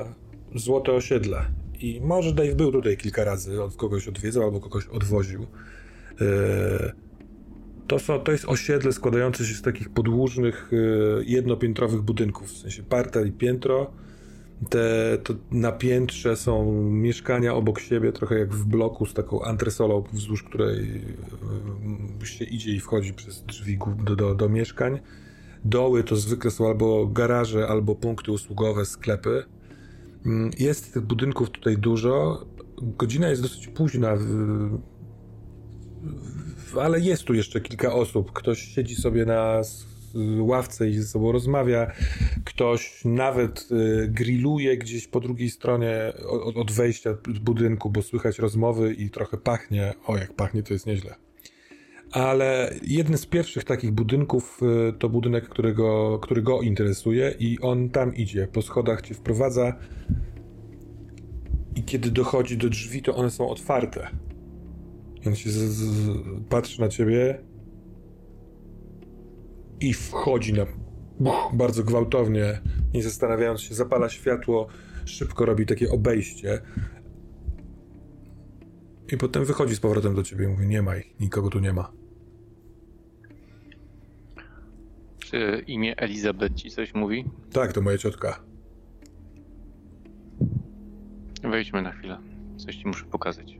złote osiedle. I może Dave był tutaj kilka razy, od kogoś odwiedzał albo kogoś odwoził. Yy, to, są, to jest osiedle składające się z takich podłużnych, yy, jednopiętrowych budynków, w sensie parter i piętro. Te to na piętrze są mieszkania obok siebie, trochę jak w bloku z taką antresolą, wzdłuż której yy, się idzie i wchodzi przez drzwi do, do, do mieszkań. Doły to zwykle są albo garaże, albo punkty usługowe, sklepy. Mm, jest tych budynków tutaj dużo. Godzina jest dosyć późna, ale jest tu jeszcze kilka osób. Ktoś siedzi sobie na ławce i ze sobą rozmawia. Ktoś nawet y, grilluje gdzieś po drugiej stronie od, wejścia z budynku, bo słychać rozmowy i trochę pachnie. O, jak pachnie, to jest nieźle. Ale jeden z pierwszych takich budynków y, to budynek, którego, który go interesuje, i on tam idzie. Po schodach cię wprowadza. I kiedy dochodzi do drzwi, to one są otwarte. On się z, z, patrzy na ciebie i wchodzi na buch, bardzo gwałtownie, nie zastanawiając się, zapala światło, szybko robi takie obejście. I potem wychodzi z powrotem do ciebie i mówi: Nie ma ich, nikogo tu nie ma. Czy imię Elizabeth ci coś mówi? Tak, to moja ciotka. Wejdźmy na chwilę. Coś ci muszę pokazać.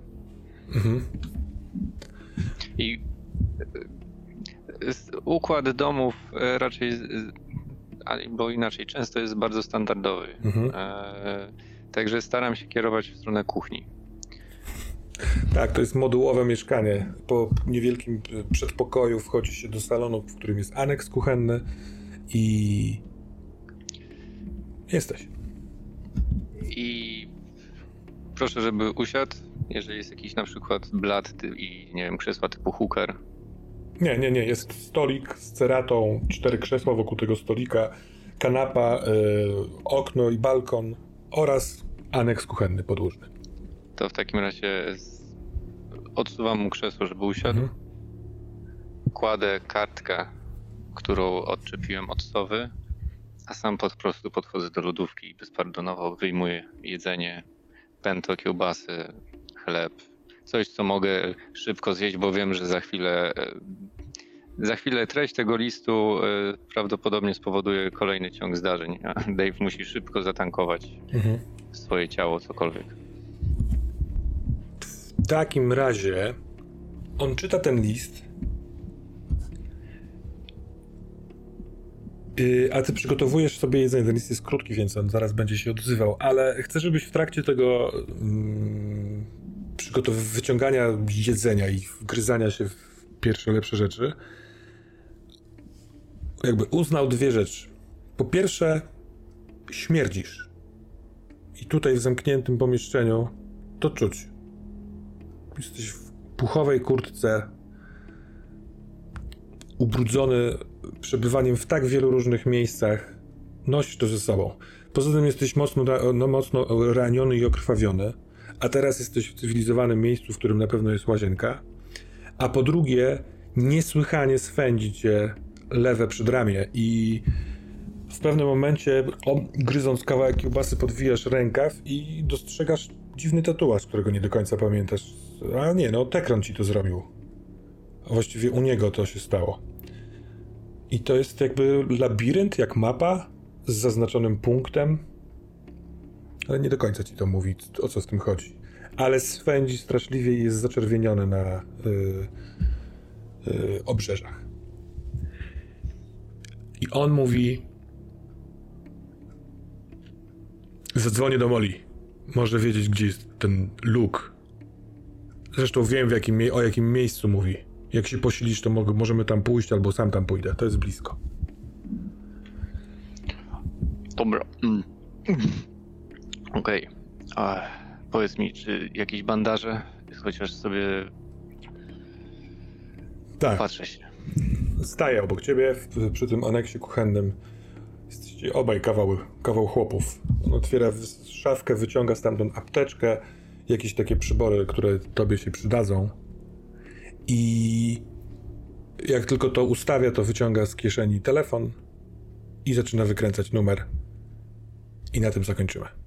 Mhm. I e, układ domów e, raczej, bo inaczej, często jest bardzo standardowy. Mhm. E, także staram się kierować w stronę kuchni. Tak, to jest modułowe mieszkanie. Po niewielkim przedpokoju wchodzi się do salonu, w którym jest aneks kuchenny i jesteś. I proszę, żeby usiadł jeżeli jest jakiś na przykład blat i nie wiem, krzesła typu hooker. Nie, nie, nie. Jest stolik z ceratą, cztery krzesła wokół tego stolika, kanapa, yy, okno i balkon oraz aneks kuchenny podłużny. To w takim razie odsuwam mu krzesło, żeby usiadł. Mhm. Kładę kartkę, którą odczepiłem od sowy, a sam po prostu podchodzę do lodówki i bezpardonowo wyjmuję jedzenie, pęto, kiełbasy, chleb. Coś, co mogę szybko zjeść, bo wiem, że za chwilę e, za chwilę treść tego listu e, prawdopodobnie spowoduje kolejny ciąg zdarzeń, a Dave musi szybko zatankować mhm. swoje ciało, cokolwiek. W takim razie on czyta ten list. Y, a ty przygotowujesz sobie jedzenie. Ten list jest krótki, więc on zaraz będzie się odzywał, ale chcę, żebyś w trakcie tego mm, wyciągania jedzenia i wgryzania się w pierwsze lepsze rzeczy, jakby uznał dwie rzeczy. Po pierwsze, śmierdzisz. I tutaj w zamkniętym pomieszczeniu to czuć. Jesteś w puchowej kurtce, ubrudzony przebywaniem w tak wielu różnych miejscach. Nosisz to ze sobą. Poza tym jesteś mocno, no, mocno raniony i okrwawiony a teraz jesteś w cywilizowanym miejscu, w którym na pewno jest łazienka, a po drugie, niesłychanie swędzi cię lewe przedramię i w pewnym momencie, gryząc kawałek kiełbasy, podwijasz rękaw i dostrzegasz dziwny tatuaż, którego nie do końca pamiętasz. A nie, no Tekron ci to zrobił. A właściwie u niego to się stało. I to jest jakby labirynt, jak mapa z zaznaczonym punktem. Ale nie do końca ci to mówi, o co z tym chodzi. Ale swędzi straszliwie i jest zaczerwieniony na yy, yy, obrzeżach. I on mówi: Zadzwonię do Moli. Może wiedzieć, gdzie jest ten Luke. Zresztą wiem, jakim, o jakim miejscu mówi. Jak się posilisz, to możemy tam pójść, albo sam tam pójdę. To jest blisko. Dobra. Mm. Okej. Okay. Powiedz mi, czy jakieś bandaże? Chociaż sobie. Tak. Patrzę się. Staję obok ciebie w, przy tym aneksie kuchennym. Jesteście obaj kawał, kawał chłopów. On otwiera szafkę, wyciąga stamtąd apteczkę, jakieś takie przybory, które tobie się przydadzą. I jak tylko to ustawia, to wyciąga z kieszeni telefon i zaczyna wykręcać numer. I na tym zakończymy.